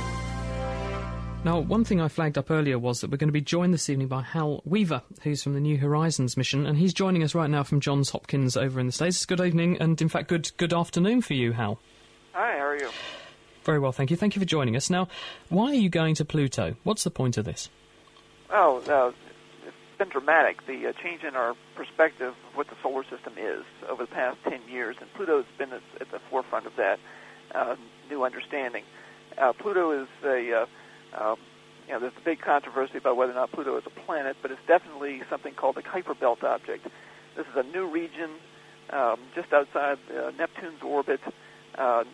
Now, one thing I flagged up earlier was that we're going to be joined this evening by Hal Weaver, who's from the New Horizons mission, and he's joining us right now from Johns Hopkins over in the States. Good evening, and in fact, good good afternoon for you, Hal. Hi, how are you? Very well, thank you. Thank you for joining us. Now, why are you going to Pluto? What's the point of this? Oh, uh, it's been dramatic, the uh, change in our perspective of what the solar system is over the past 10 years, and Pluto's been at, at the forefront of that uh, new understanding. Uh, Pluto is a uh, you know, there's a big controversy about whether or not Pluto is a planet, but it's definitely something called the Kuiper Belt object. This is a new region um, just outside uh, Neptune's orbit, uh,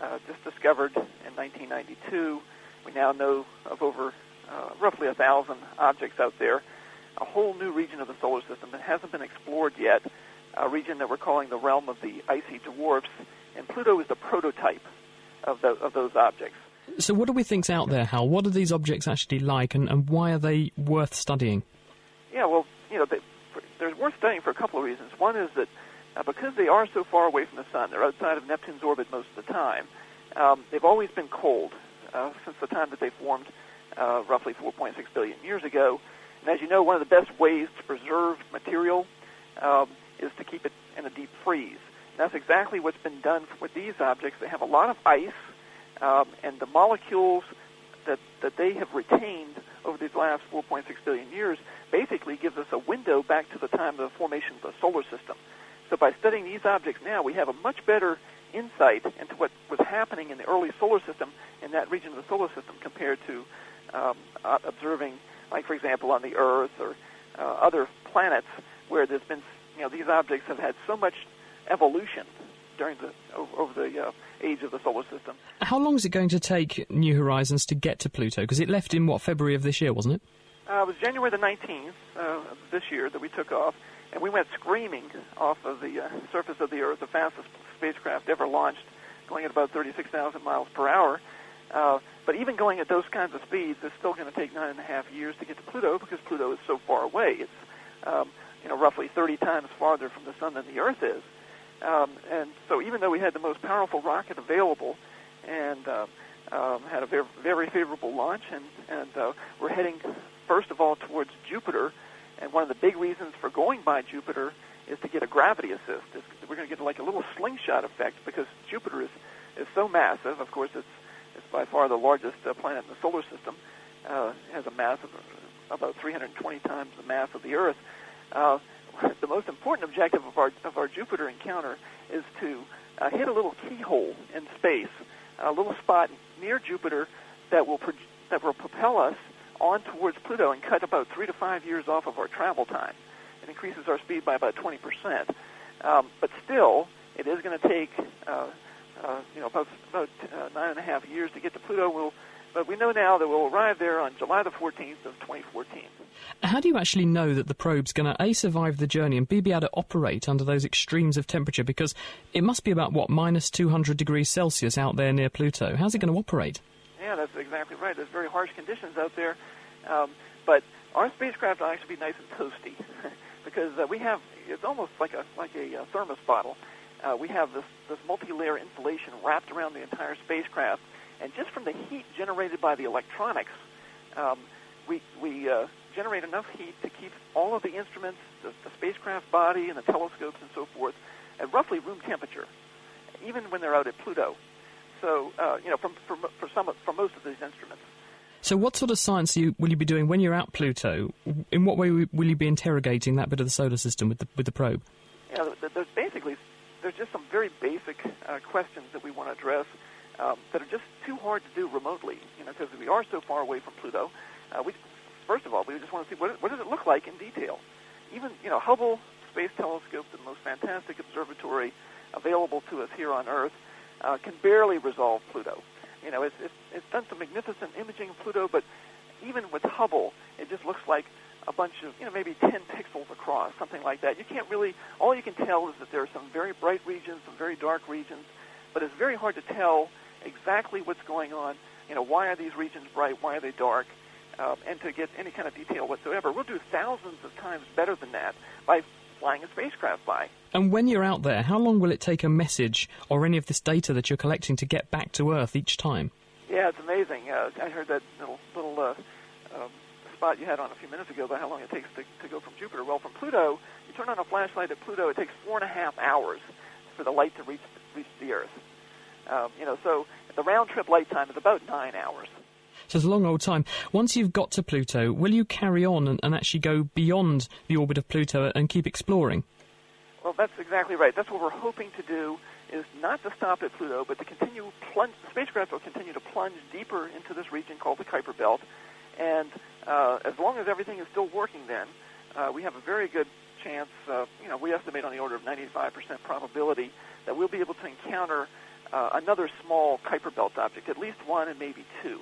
uh, just discovered in 1992. We now know of over uh, roughly a thousand objects out there. A whole new region of the solar system that hasn't been explored yet, a region that we're calling the realm of the icy dwarfs, and Pluto is the prototype of, the, of those objects. So, what do we think's out there, Hal? What are these objects actually like, and, and why are they worth studying? Yeah, well, you know, they, they're worth studying for a couple of reasons. One is that uh, because they are so far away from the sun, they're outside of Neptune's orbit most of the time. Um, they've always been cold uh, since the time that they formed, uh, roughly 4.6 billion years ago. And as you know, one of the best ways to preserve material um, is to keep it in a deep freeze. And that's exactly what's been done with these objects. They have a lot of ice um, and the molecules that, that they have retained over these last 4.6 billion years basically gives us a window back to the time of the formation of the solar system. So by studying these objects now, we have a much better insight into what was happening in the early solar system in that region of the solar system compared to um, uh, observing, like for example, on the Earth or uh, other planets where there's been, you know, these objects have had so much evolution during the over, the uh, age of the solar system. How long is it going to take New Horizons to get to Pluto? Because it left in what February of this year, wasn't it? Uh, it was January the 19th uh, this year that we took off, and we went screaming off of the uh, surface of the Earth, the fastest spacecraft ever launched, going at about 36,000 miles per hour. Uh, but even going at those kinds of speeds, it's still going to take nine and a half years to get to Pluto because Pluto is so far away. It's um, you know roughly 30 times farther from the sun than the Earth is. Um, and so even though we had the most powerful rocket available and uh, um, had a very, very favorable launch, and, and uh, we're heading first of all towards Jupiter. And one of the big reasons for going by Jupiter is to get a gravity assist. We're going to get like a little slingshot effect because Jupiter is, is so massive. Of course, it's, it's by far the largest uh, planet in the solar system. Uh, it has a mass of about 320 times the mass of the Earth. Uh, the most important objective of our of our Jupiter encounter is to uh, hit a little keyhole in space, a little spot near Jupiter that will pro- that will propel us on towards Pluto and cut about three to five years off of our travel time. It increases our speed by about 20 percent. Um, but still, it is going to take uh, uh, you know about about uh, nine and a half years to get to Pluto. We'll but we know now that we'll arrive there on July the 14th of 2014. How do you actually know that the probe's going to A, survive the journey and B, be able to operate under those extremes of temperature? Because it must be about, what, minus 200 degrees Celsius out there near Pluto. How's it going to operate? Yeah, that's exactly right. There's very harsh conditions out there. Um, but our spacecraft will actually be nice and toasty *laughs* because uh, we have, it's almost like a, like a uh, thermos bottle. Uh, we have this, this multi-layer insulation wrapped around the entire spacecraft and just from the heat generated by the electronics, um, we, we uh, generate enough heat to keep all of the instruments, the, the spacecraft body and the telescopes and so forth, at roughly room temperature, even when they're out at Pluto. So, uh, you know, from, for, for, some, for most of these instruments. So, what sort of science you, will you be doing when you're out Pluto? In what way will you be interrogating that bit of the solar system with the, with the probe? Yeah, there's basically there's just some very basic uh, questions that we want to address um, that are just too hard to do remotely. You know, because we are so far away from Pluto. Uh, we first of all, we just want to see what, what does it look like in detail. Even you know, Hubble Space Telescope, the most fantastic observatory available to us here on Earth, uh, can barely resolve Pluto. You know, it's, it's it's done some magnificent imaging of Pluto, but even with Hubble, it just looks like a bunch of, you know, maybe 10 pixels across, something like that. You can't really, all you can tell is that there are some very bright regions, some very dark regions, but it's very hard to tell exactly what's going on. You know, why are these regions bright? Why are they dark? Um, and to get any kind of detail whatsoever. We'll do thousands of times better than that by flying a spacecraft by. And when you're out there, how long will it take a message or any of this data that you're collecting to get back to Earth each time? Yeah, it's amazing. Uh, I heard that little little uh, um, spot you had on a few minutes ago about how long it takes to, to go from Jupiter. Well, from Pluto, you turn on a flashlight at Pluto, it takes four and a half hours for the light to reach reach the Earth. Um, you know, so the round trip light time is about nine hours. So it's a long old time. Once you've got to Pluto, will you carry on and, and actually go beyond the orbit of Pluto and keep exploring? Well, that's exactly right. That's what we're hoping to do is not to stop at Pluto, but to continue plunge. The spacecraft will continue to plunge deeper into this region called the Kuiper Belt, and uh, as long as everything is still working, then uh, we have a very good chance. Uh, you know, we estimate on the order of 95% probability that we'll be able to encounter uh, another small Kuiper Belt object, at least one and maybe two.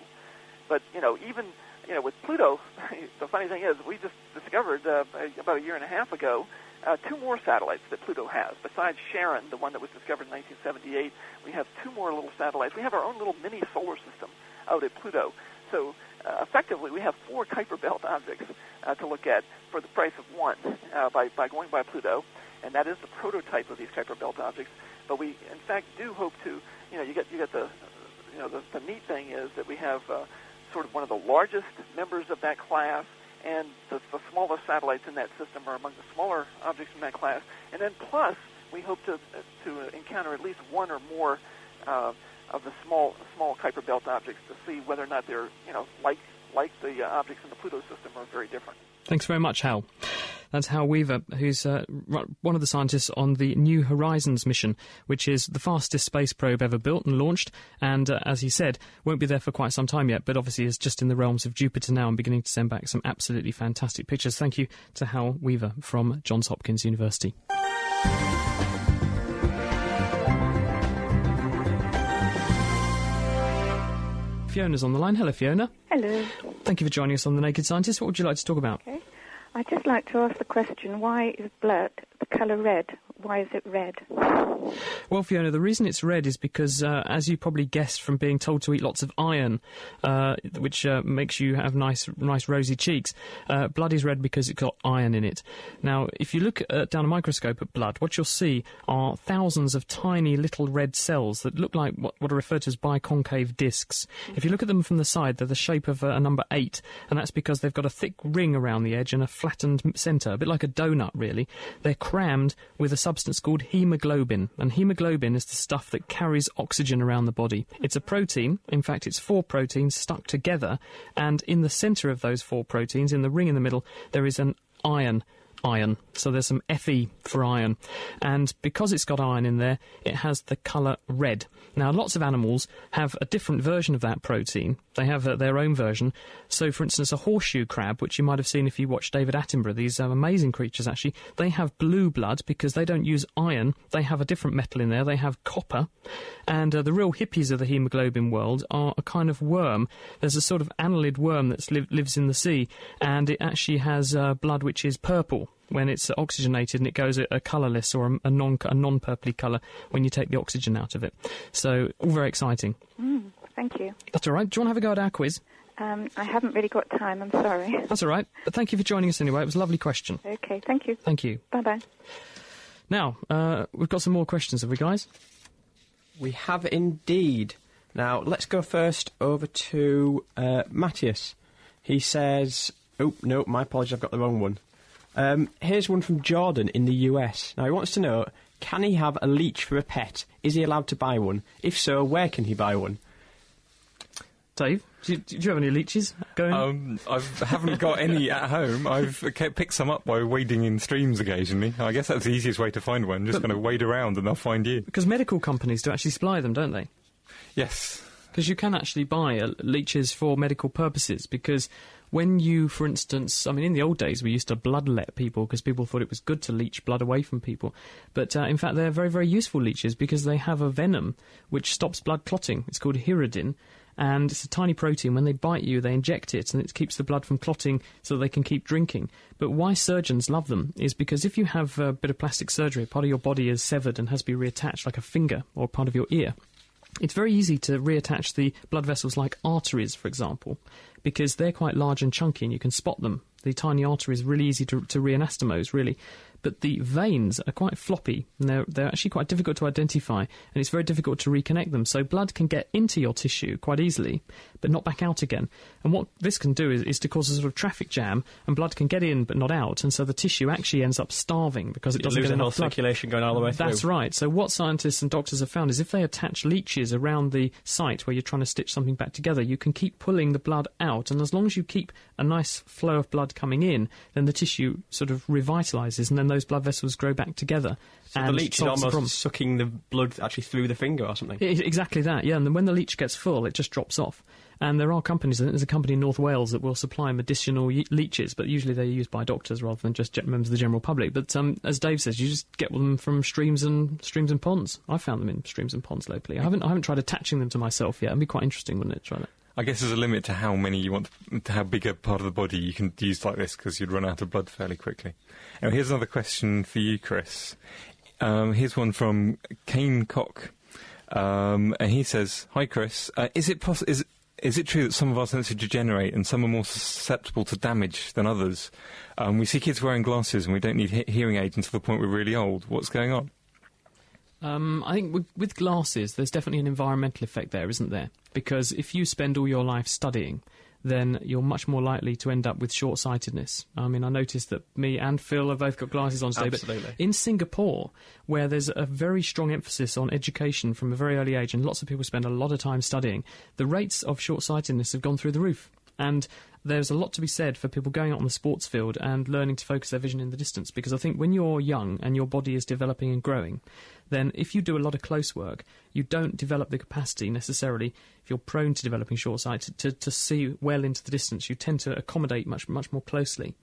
But you know, even you know, with Pluto, *laughs* the funny thing is, we just discovered uh, about a year and a half ago uh, two more satellites that Pluto has. Besides Charon, the one that was discovered in 1978, we have two more little satellites. We have our own little mini solar system out at Pluto. So uh, effectively, we have four Kuiper Belt objects uh, to look at for the price of one uh, by, by going by Pluto, and that is the prototype of these Kuiper Belt objects. But we, in fact, do hope to, you know, you get you get the, you know, the, the neat thing is that we have uh, sort of one of the largest members of that class, and the, the smallest satellites in that system are among the smaller objects in that class. And then plus, we hope to to encounter at least one or more uh, of the small small Kuiper Belt objects to see whether or not they're, you know, like like the uh, objects in the Pluto system are very different. Thanks very much, Hal. That's Hal Weaver, who's uh, one of the scientists on the New Horizons mission, which is the fastest space probe ever built and launched. And uh, as he said, won't be there for quite some time yet, but obviously is just in the realms of Jupiter now and beginning to send back some absolutely fantastic pictures. Thank you to Hal Weaver from Johns Hopkins University. Fiona's on the line. Hello, Fiona. Hello. Thank you for joining us on The Naked Scientist. What would you like to talk about? Okay. I'd just like to ask the question why is blood the colour red? Why is it red? Well, Fiona, the reason it's red is because, uh, as you probably guessed from being told to eat lots of iron, uh, which uh, makes you have nice, nice rosy cheeks, uh, blood is red because it's got iron in it. Now, if you look down a microscope at blood, what you'll see are thousands of tiny little red cells that look like what, what are referred to as biconcave discs. If you look at them from the side, they're the shape of a number eight, and that's because they've got a thick ring around the edge and a flattened centre, a bit like a donut, really. They're crammed with a substance called hemoglobin, and hemoglobin is the stuff that carries oxygen around the body. It's a protein, in fact, it's four proteins stuck together, and in the centre of those four proteins, in the ring in the middle, there is an iron iron. So there's some Fe for iron. And because it's got iron in there, it has the colour red. Now, lots of animals have a different version of that protein. They have uh, their own version. So, for instance, a horseshoe crab, which you might have seen if you watched David Attenborough, these um, amazing creatures actually, they have blue blood because they don't use iron. They have a different metal in there. They have copper. And uh, the real hippies of the hemoglobin world are a kind of worm. There's a sort of annelid worm that li- lives in the sea, and it actually has uh, blood which is purple when it's oxygenated and it goes a, a colourless or a, a non a non purpley colour when you take the oxygen out of it. So all very exciting. Mm, thank you. That's all right. Do you want to have a go at our quiz? Um, I haven't really got time. I'm sorry. That's all right. But thank you for joining us anyway. It was a lovely question. Okay. Thank you. Thank you. Bye bye. Now uh, we've got some more questions, have we, guys? We have indeed. Now, let's go first over to uh, Matthias. He says, Oh, no, my apologies, I've got the wrong one. Um, here's one from Jordan in the US. Now, he wants to know can he have a leech for a pet? Is he allowed to buy one? If so, where can he buy one? Dave, do you, do you have any leeches going? Um, I haven't got any at home. I've kept, picked some up by wading in streams occasionally. I guess that's the easiest way to find one. Just kind of wade around and they'll find you. Because medical companies do actually supply them, don't they? Yes. Because you can actually buy uh, leeches for medical purposes. Because when you, for instance, I mean, in the old days we used to bloodlet people because people thought it was good to leech blood away from people. But uh, in fact, they're very, very useful leeches because they have a venom which stops blood clotting. It's called hirudin. And it's a tiny protein. When they bite you, they inject it, and it keeps the blood from clotting so they can keep drinking. But why surgeons love them is because if you have a bit of plastic surgery, part of your body is severed and has to be reattached, like a finger or part of your ear, it's very easy to reattach the blood vessels like arteries, for example, because they're quite large and chunky and you can spot them. The tiny arteries really easy to, to reanastomose, really. But the veins are quite floppy and they're, they're actually quite difficult to identify and it's very difficult to reconnect them. So blood can get into your tissue quite easily, but not back out again. And what this can do is, is to cause a sort of traffic jam and blood can get in but not out. And so the tissue actually ends up starving because it doesn't get enough blood. circulation going all the way through. That's right. So what scientists and doctors have found is if they attach leeches around the site where you're trying to stitch something back together, you can keep pulling the blood out, and as long as you keep a nice flow of blood coming in, then the tissue sort of revitalizes, and then those blood vessels grow back together. So and the leech is almost sucking the blood actually through the finger or something. I- exactly that, yeah. And then when the leech gets full, it just drops off. And there are companies, there's a company in North Wales that will supply medicinal ye- leeches, but usually they're used by doctors rather than just members of the general public. But um, as Dave says, you just get them from streams and streams and ponds. I've found them in streams and ponds locally. I haven't, I haven't tried attaching them to myself yet. It'd be quite interesting, wouldn't it? Try that. I guess there's a limit to how many you want, to how big a part of the body you can use like this because you'd run out of blood fairly quickly. Now, here's another question for you, Chris. Um, here's one from Kane Cock, um, and he says, "Hi, Chris. Uh, is it poss- is is it true that some of our senses degenerate and some are more susceptible to damage than others? Um, we see kids wearing glasses and we don't need he- hearing aids until the point we're really old. What's going on?" Um, I think with, with glasses, there's definitely an environmental effect there, isn't there? Because if you spend all your life studying, then you're much more likely to end up with short sightedness. I mean, I noticed that me and Phil have both got glasses on today, Absolutely. but in Singapore, where there's a very strong emphasis on education from a very early age, and lots of people spend a lot of time studying, the rates of short sightedness have gone through the roof. And there's a lot to be said for people going out on the sports field and learning to focus their vision in the distance. Because I think when you're young and your body is developing and growing, then if you do a lot of close work, you don't develop the capacity necessarily, if you're prone to developing short sight, to, to, to see well into the distance. You tend to accommodate much, much more closely.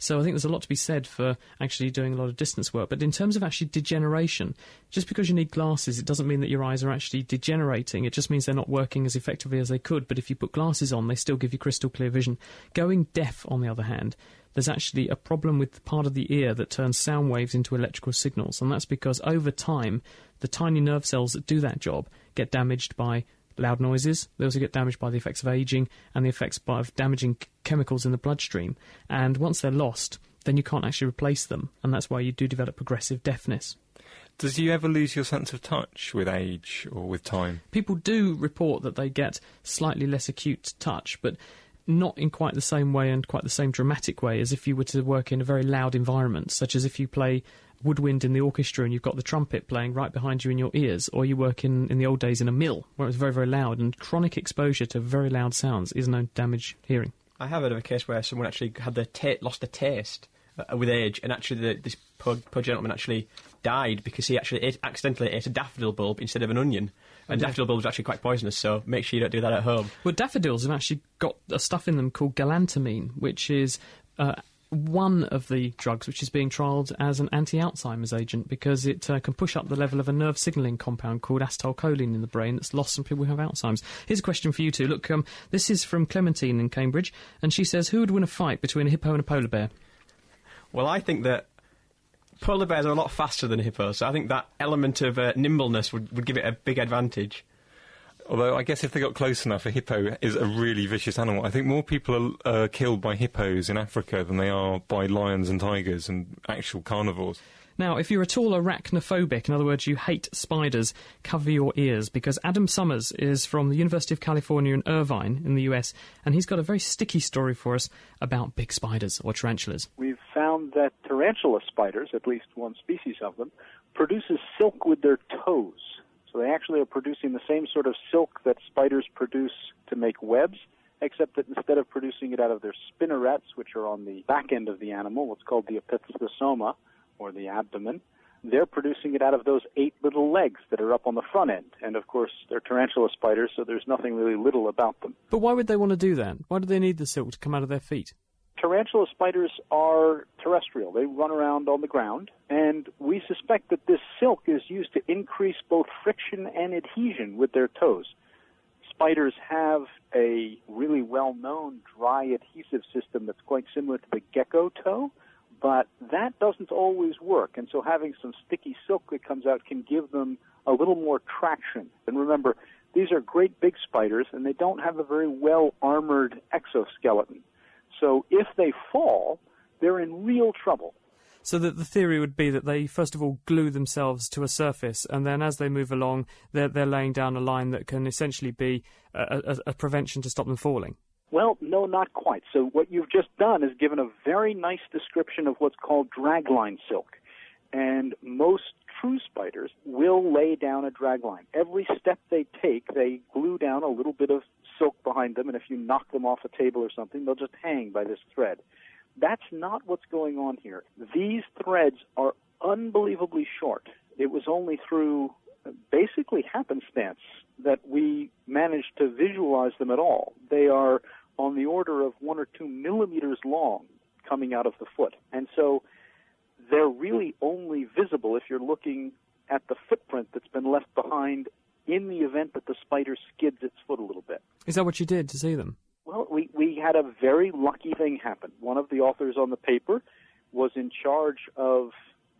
So I think there's a lot to be said for actually doing a lot of distance work. But in terms of actually degeneration, just because you need glasses, it doesn't mean that your eyes are actually degenerating. It just means they're not working as effectively as they could. But if you put glasses on, they still give you crystal clear vision. Going deaf, on the other hand, there's actually a problem with the part of the ear that turns sound waves into electrical signals. And that's because over time, the tiny nerve cells that do that job get damaged by loud noises. They also get damaged by the effects of aging and the effects by, of damaging c- chemicals in the bloodstream. And once they're lost, then you can't actually replace them. And that's why you do develop progressive deafness. Does you ever lose your sense of touch with age or with time? People do report that they get slightly less acute touch, but not in quite the same way and quite the same dramatic way as if you were to work in a very loud environment, such as if you play woodwind in the orchestra and you've got the trumpet playing right behind you in your ears, or you work in, in the old days in a mill where it was very, very loud, and chronic exposure to very loud sounds is known to damage hearing. I have heard of a case where someone actually had their ta- lost their taste uh, with age, and actually the, this poor, poor gentleman actually died because he actually ate, accidentally ate a daffodil bulb instead of an onion. And dear. daffodil bulbs are actually quite poisonous, so make sure you don't do that at home. Well, daffodils have actually got a stuff in them called galantamine, which is uh, one of the drugs which is being trialled as an anti-Alzheimer's agent because it uh, can push up the level of a nerve signalling compound called acetylcholine in the brain that's lost in people who have Alzheimer's. Here's a question for you two. Look, um, this is from Clementine in Cambridge, and she says, "Who would win a fight between a hippo and a polar bear?" Well, I think that polar bears are a lot faster than hippos, so I think that element of uh, nimbleness would, would give it a big advantage. Although I guess if they got close enough, a hippo is a really vicious animal. I think more people are uh, killed by hippos in Africa than they are by lions and tigers and actual carnivores. Now, if you're at all arachnophobic, in other words, you hate spiders, cover your ears because Adam Summers is from the University of California in Irvine in the US, and he's got a very sticky story for us about big spiders or tarantulas. We've found that tarantula spiders, at least one species of them, produces silk with their toes. So they actually are producing the same sort of silk that spiders produce to make webs, except that instead of producing it out of their spinnerets, which are on the back end of the animal, what's called the opisthosoma, or the abdomen, they're producing it out of those eight little legs that are up on the front end. And of course, they're tarantula spiders, so there's nothing really little about them. But why would they want to do that? Why do they need the silk to come out of their feet? Tarantula spiders are terrestrial. They run around on the ground, and we suspect that this silk is used to increase both friction and adhesion with their toes. Spiders have a really well known dry adhesive system that's quite similar to the gecko toe, but that doesn't always work, and so having some sticky silk that comes out can give them a little more traction. And remember, these are great big spiders, and they don't have a very well armored exoskeleton. So if they fall, they're in real trouble. So that the theory would be that they first of all glue themselves to a surface, and then as they move along, they're, they're laying down a line that can essentially be a, a, a prevention to stop them falling. Well, no, not quite. So what you've just done is given a very nice description of what's called dragline silk. And most true spiders will lay down a dragline. Every step they take, they glue down a little bit of silk behind them, and if you knock them off a table or something, they'll just hang by this thread. That's not what's going on here. These threads are unbelievably short. It was only through basically happenstance that we managed to visualize them at all. They are on the order of one or two millimeters long coming out of the foot. And so they're really only visible if you're looking at the footprint that's been left behind in the event that the spider skids its foot a little bit. Is that what you did to see them? Well, we, we had a very lucky thing happen. One of the authors on the paper was in charge of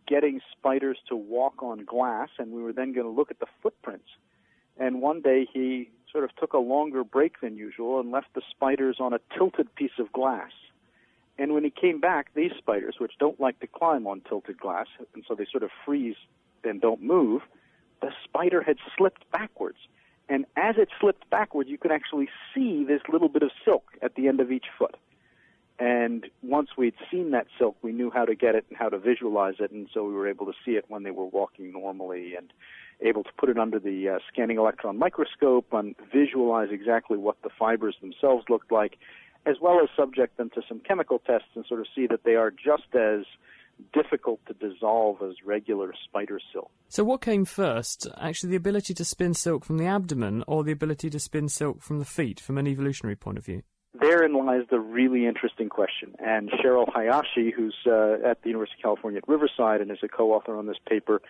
getting spiders to walk on glass, and we were then going to look at the footprints. And one day he sort of took a longer break than usual and left the spiders on a tilted piece of glass. And when he came back, these spiders, which don't like to climb on tilted glass, and so they sort of freeze and don't move, the spider had slipped backwards. And as it slipped backwards, you could actually see this little bit of silk at the end of each foot. And once we'd seen that silk, we knew how to get it and how to visualize it, and so we were able to see it when they were walking normally and able to put it under the uh, scanning electron microscope and visualize exactly what the fibers themselves looked like, as well as subject them to some chemical tests and sort of see that they are just as difficult to dissolve as regular spider silk. So, what came first? Actually, the ability to spin silk from the abdomen or the ability to spin silk from the feet from an evolutionary point of view? Therein lies the really interesting question. And Cheryl Hayashi, who's uh, at the University of California at Riverside and is a co author on this paper,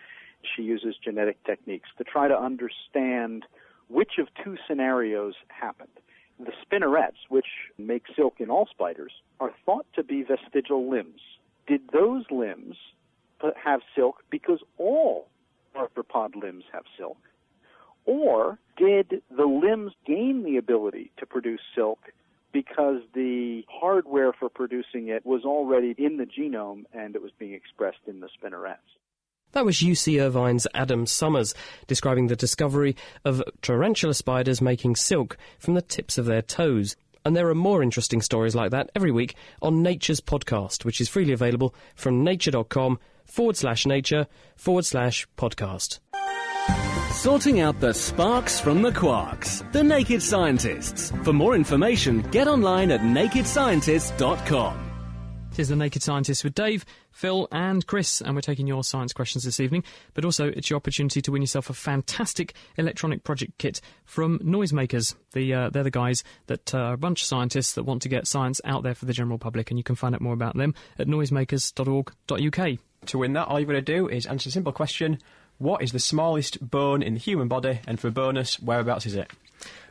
she uses genetic techniques to try to understand which of two scenarios happened. The spinnerets, which make silk in all spiders, are thought to be vestigial limbs. Did those limbs have silk because all arthropod limbs have silk? Or did the limbs gain the ability to produce silk because the hardware for producing it was already in the genome and it was being expressed in the spinnerets? That was UC Irvine's Adam Summers describing the discovery of tarantula spiders making silk from the tips of their toes. And there are more interesting stories like that every week on Nature's podcast, which is freely available from nature.com forward slash nature forward slash podcast. Sorting out the sparks from the quarks. The Naked Scientists. For more information, get online at nakedscientists.com. is The Naked Scientist with Dave, Phil, and Chris, and we're taking your science questions this evening. But also, it's your opportunity to win yourself a fantastic electronic project kit from Noisemakers. The, uh, they're the guys that uh, are a bunch of scientists that want to get science out there for the general public, and you can find out more about them at noisemakers.org.uk. To win that, all you've got to do is answer a simple question What is the smallest bone in the human body? And for a bonus, whereabouts is it?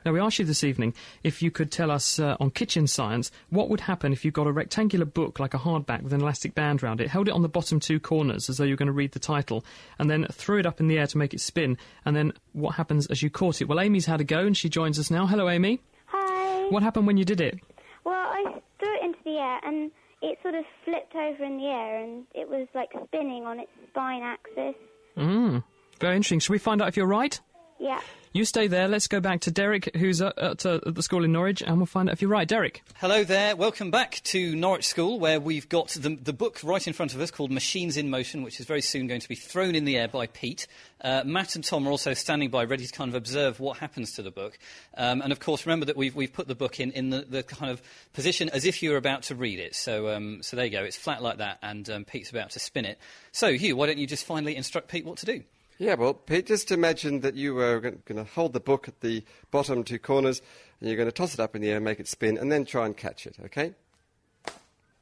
Now, we asked you this evening if you could tell us uh, on kitchen science what would happen if you got a rectangular book like a hardback with an elastic band around it, held it on the bottom two corners as though you were going to read the title, and then threw it up in the air to make it spin, and then what happens as you caught it? Well, Amy's had a go and she joins us now. Hello, Amy. Hi. What happened when you did it? Well, I threw it into the air and it sort of flipped over in the air and it was like spinning on its spine axis. Mm, very interesting. Should we find out if you're right? Yeah. You stay there. Let's go back to Derek, who's uh, at the school in Norwich, and we'll find out if you're right. Derek. Hello there. Welcome back to Norwich School, where we've got the, the book right in front of us called Machines in Motion, which is very soon going to be thrown in the air by Pete. Uh, Matt and Tom are also standing by, ready to kind of observe what happens to the book. Um, and of course, remember that we've, we've put the book in, in the, the kind of position as if you were about to read it. So, um, so there you go. It's flat like that, and um, Pete's about to spin it. So, Hugh, why don't you just finally instruct Pete what to do? Yeah, well, Pete, just imagine that you were going to hold the book at the bottom two corners, and you're going to toss it up in the air, make it spin, and then try and catch it, okay?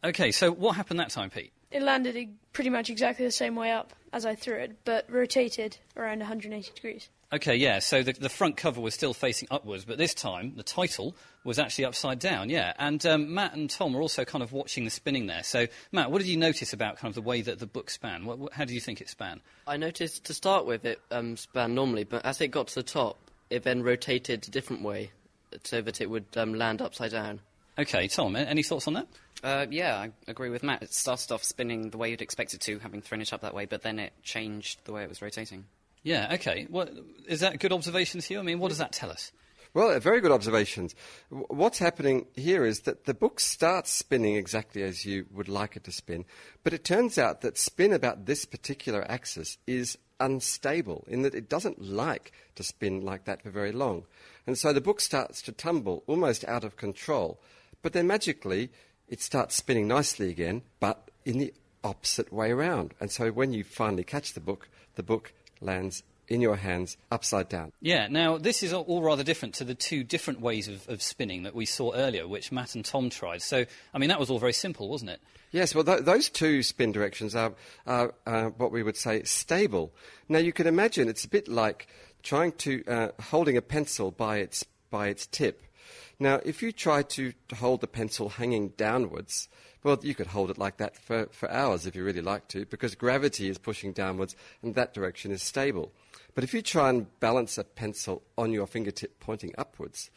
Okay, so what happened that time, Pete? It landed pretty much exactly the same way up as I threw it, but rotated around 180 degrees. Okay, yeah, so the, the front cover was still facing upwards, but this time the title was actually upside down, yeah. And um, Matt and Tom were also kind of watching the spinning there. So, Matt, what did you notice about kind of the way that the book span? What, what, how did you think it span? I noticed to start with it um, span normally, but as it got to the top, it then rotated a different way so that it would um, land upside down. Okay, Tom, any thoughts on that? Uh, yeah, I agree with Matt. It started off spinning the way you'd expect it to, having thrown it up that way, but then it changed the way it was rotating. Yeah, okay. Well, is that good observations, Hugh? I mean, what does that tell us? Well, very good observations. What's happening here is that the book starts spinning exactly as you would like it to spin, but it turns out that spin about this particular axis is unstable in that it doesn't like to spin like that for very long. And so the book starts to tumble almost out of control. But then magically, it starts spinning nicely again, but in the opposite way around. And so when you finally catch the book, the book lands in your hands upside down. Yeah, now this is all- rather different to the two different ways of, of spinning that we saw earlier, which Matt and Tom tried. So, I mean, that was all very simple, wasn't it? Yes, well, th- those two spin directions are, are uh, what we would say stable. Now, you can imagine it's a bit like trying to uh, holding a pencil by its by its tip. Now, if you try to, to hold the pencil hanging downwards, well, you could hold it like that for, for hours if you really like to, because gravity is pushing downwards and that direction is stable. But if you try and balance a pencil on your fingertip pointing upwards,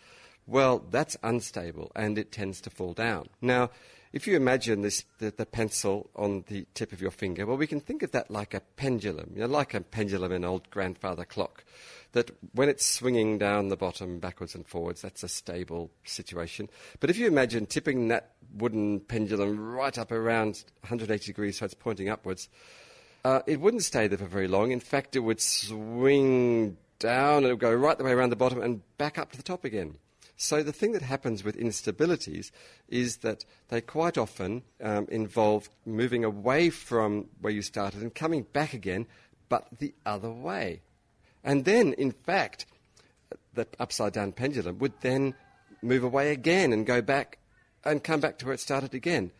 well, that's unstable and it tends to fall down. Now, if you imagine this, the, the pencil on the tip of your finger, well, we can think of that like a pendulum, you know, like a pendulum in an old grandfather clock. That when it's swinging down the bottom backwards and forwards, that's a stable situation. But if you imagine tipping that wooden pendulum right up around 180 degrees so it's pointing upwards, uh, it wouldn't stay there for very long. In fact, it would swing down and it would go right the way around the bottom and back up to the top again. So the thing that happens with instabilities is that they quite often um, involve moving away from where you started and coming back again, but the other way. And then, in fact, the upside down pendulum would then move away again and go back and come back to where it started again,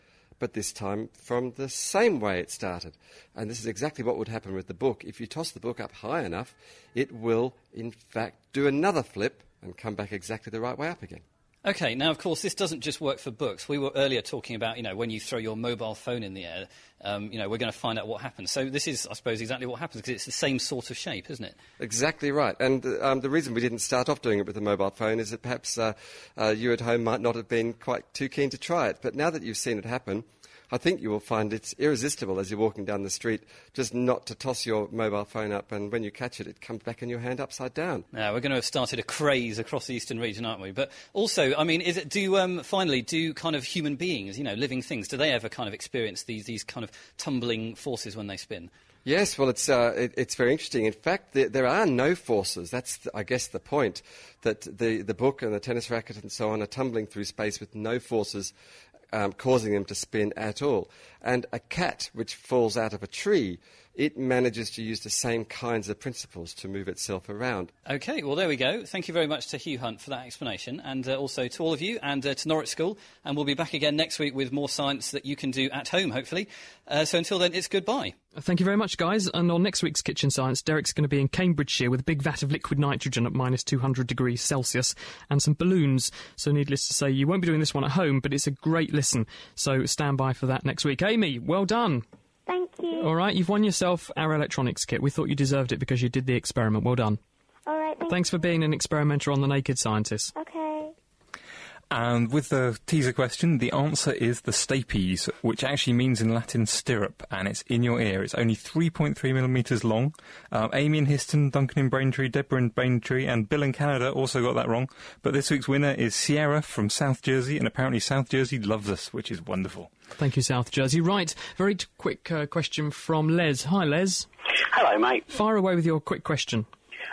but this time from the same way it started. And this is exactly what would happen with the book. If you toss the book up high enough, it will, in fact, do another flip and come back exactly the right way up again. Okay, now of course this doesn't just work for books. We were earlier talking about, you know, when you throw your mobile phone in the air, um, you know, we're going to find out what happens. So this is, I suppose, exactly what happens because it's the same sort of shape, isn't it? Exactly right. And um, the reason we didn't start off doing it with a mobile phone is that perhaps uh, uh, you at home might not have been quite too keen to try it. But now that you've seen it happen, I think you will find it's irresistible as you're walking down the street just not to toss your mobile phone up, and when you catch it, it comes back in your hand upside down. Now we're going to have started a craze across the eastern region, aren't we? But also, I mean, is it do um, finally do kind of human beings, you know, living things, do they ever kind of experience these these kind of tumbling forces when they spin? Yes, well, it's, uh, it, it's very interesting. In fact, there, there are no forces. That's, the, I guess, the point that the, the book and the tennis racket and so on are tumbling through space with no forces um, causing them to spin at all. And a cat which falls out of a tree, it manages to use the same kinds of principles to move itself around. Okay, well, there we go. Thank you very much to Hugh Hunt for that explanation, and uh, also to all of you, and uh, to Norwich School. And we'll be back again next week with more science that you can do at home, hopefully. Uh, so until then, it's goodbye. Thank you very much, guys. And on next week's Kitchen Science, Derek's going to be in Cambridgeshire with a big vat of liquid nitrogen at minus 200 degrees Celsius and some balloons. So, needless to say, you won't be doing this one at home, but it's a great listen. So, stand by for that next week. Amy, well done. Thank you. All right, you've won yourself our electronics kit. We thought you deserved it because you did the experiment. Well done. All right. Thank Thanks for being an experimenter on The Naked Scientist. Okay. And with the teaser question, the answer is the stapes, which actually means in Latin stirrup, and it's in your ear. It's only 3.3 millimetres long. Um, Amy in Histon, Duncan in Braintree, Deborah in Braintree, and Bill in Canada also got that wrong. But this week's winner is Sierra from South Jersey, and apparently South Jersey loves us, which is wonderful. Thank you, South Jersey. Right, very t- quick uh, question from Les. Hi, Les. Hello, mate. Fire away with your quick question.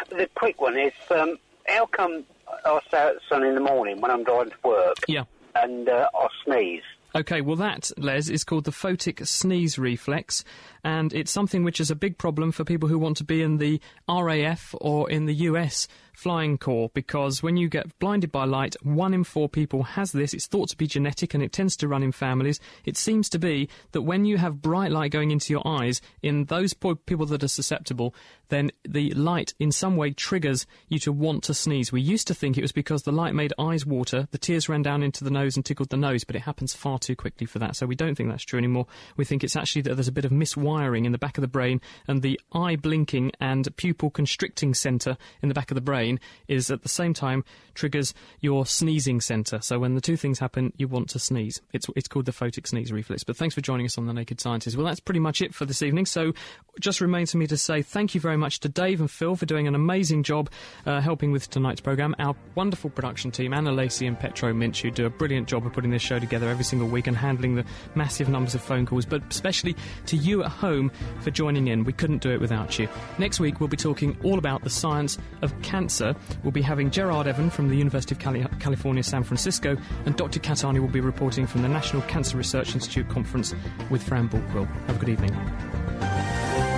The quick one is, um, how come I stay out the sun in the morning when I'm driving to work Yeah. and uh, I sneeze? Okay, well, that, Les, is called the photic sneeze reflex, and it's something which is a big problem for people who want to be in the RAF or in the US Flying Corps, because when you get blinded by light, one in four people has this. It's thought to be genetic, and it tends to run in families. It seems to be that when you have bright light going into your eyes, in those po- people that are susceptible, then the light in some way triggers you to want to sneeze. We used to think it was because the light made eyes water, the tears ran down into the nose and tickled the nose, but it happens far too quickly for that. So we don't think that's true anymore. We think it's actually that there's a bit of miswiring in the back of the brain, and the eye blinking and pupil constricting centre in the back of the brain is at the same time triggers your sneezing centre. So when the two things happen, you want to sneeze. It's it's called the photic sneeze reflex. But thanks for joining us on the Naked Scientist. Well, that's pretty much it for this evening. So just remains for me to say thank you very much to Dave and Phil for doing an amazing job uh, helping with tonight's programme. Our wonderful production team, Anna Lacey and Petro Minch, who do a brilliant job of putting this show together every single week and handling the massive numbers of phone calls, but especially to you at home for joining in. We couldn't do it without you. Next week, we'll be talking all about the science of cancer. We'll be having Gerard Evan from the University of Cali- California, San Francisco, and Dr. Kat Arney will be reporting from the National Cancer Research Institute conference with Fran Balkwill. Have a good evening.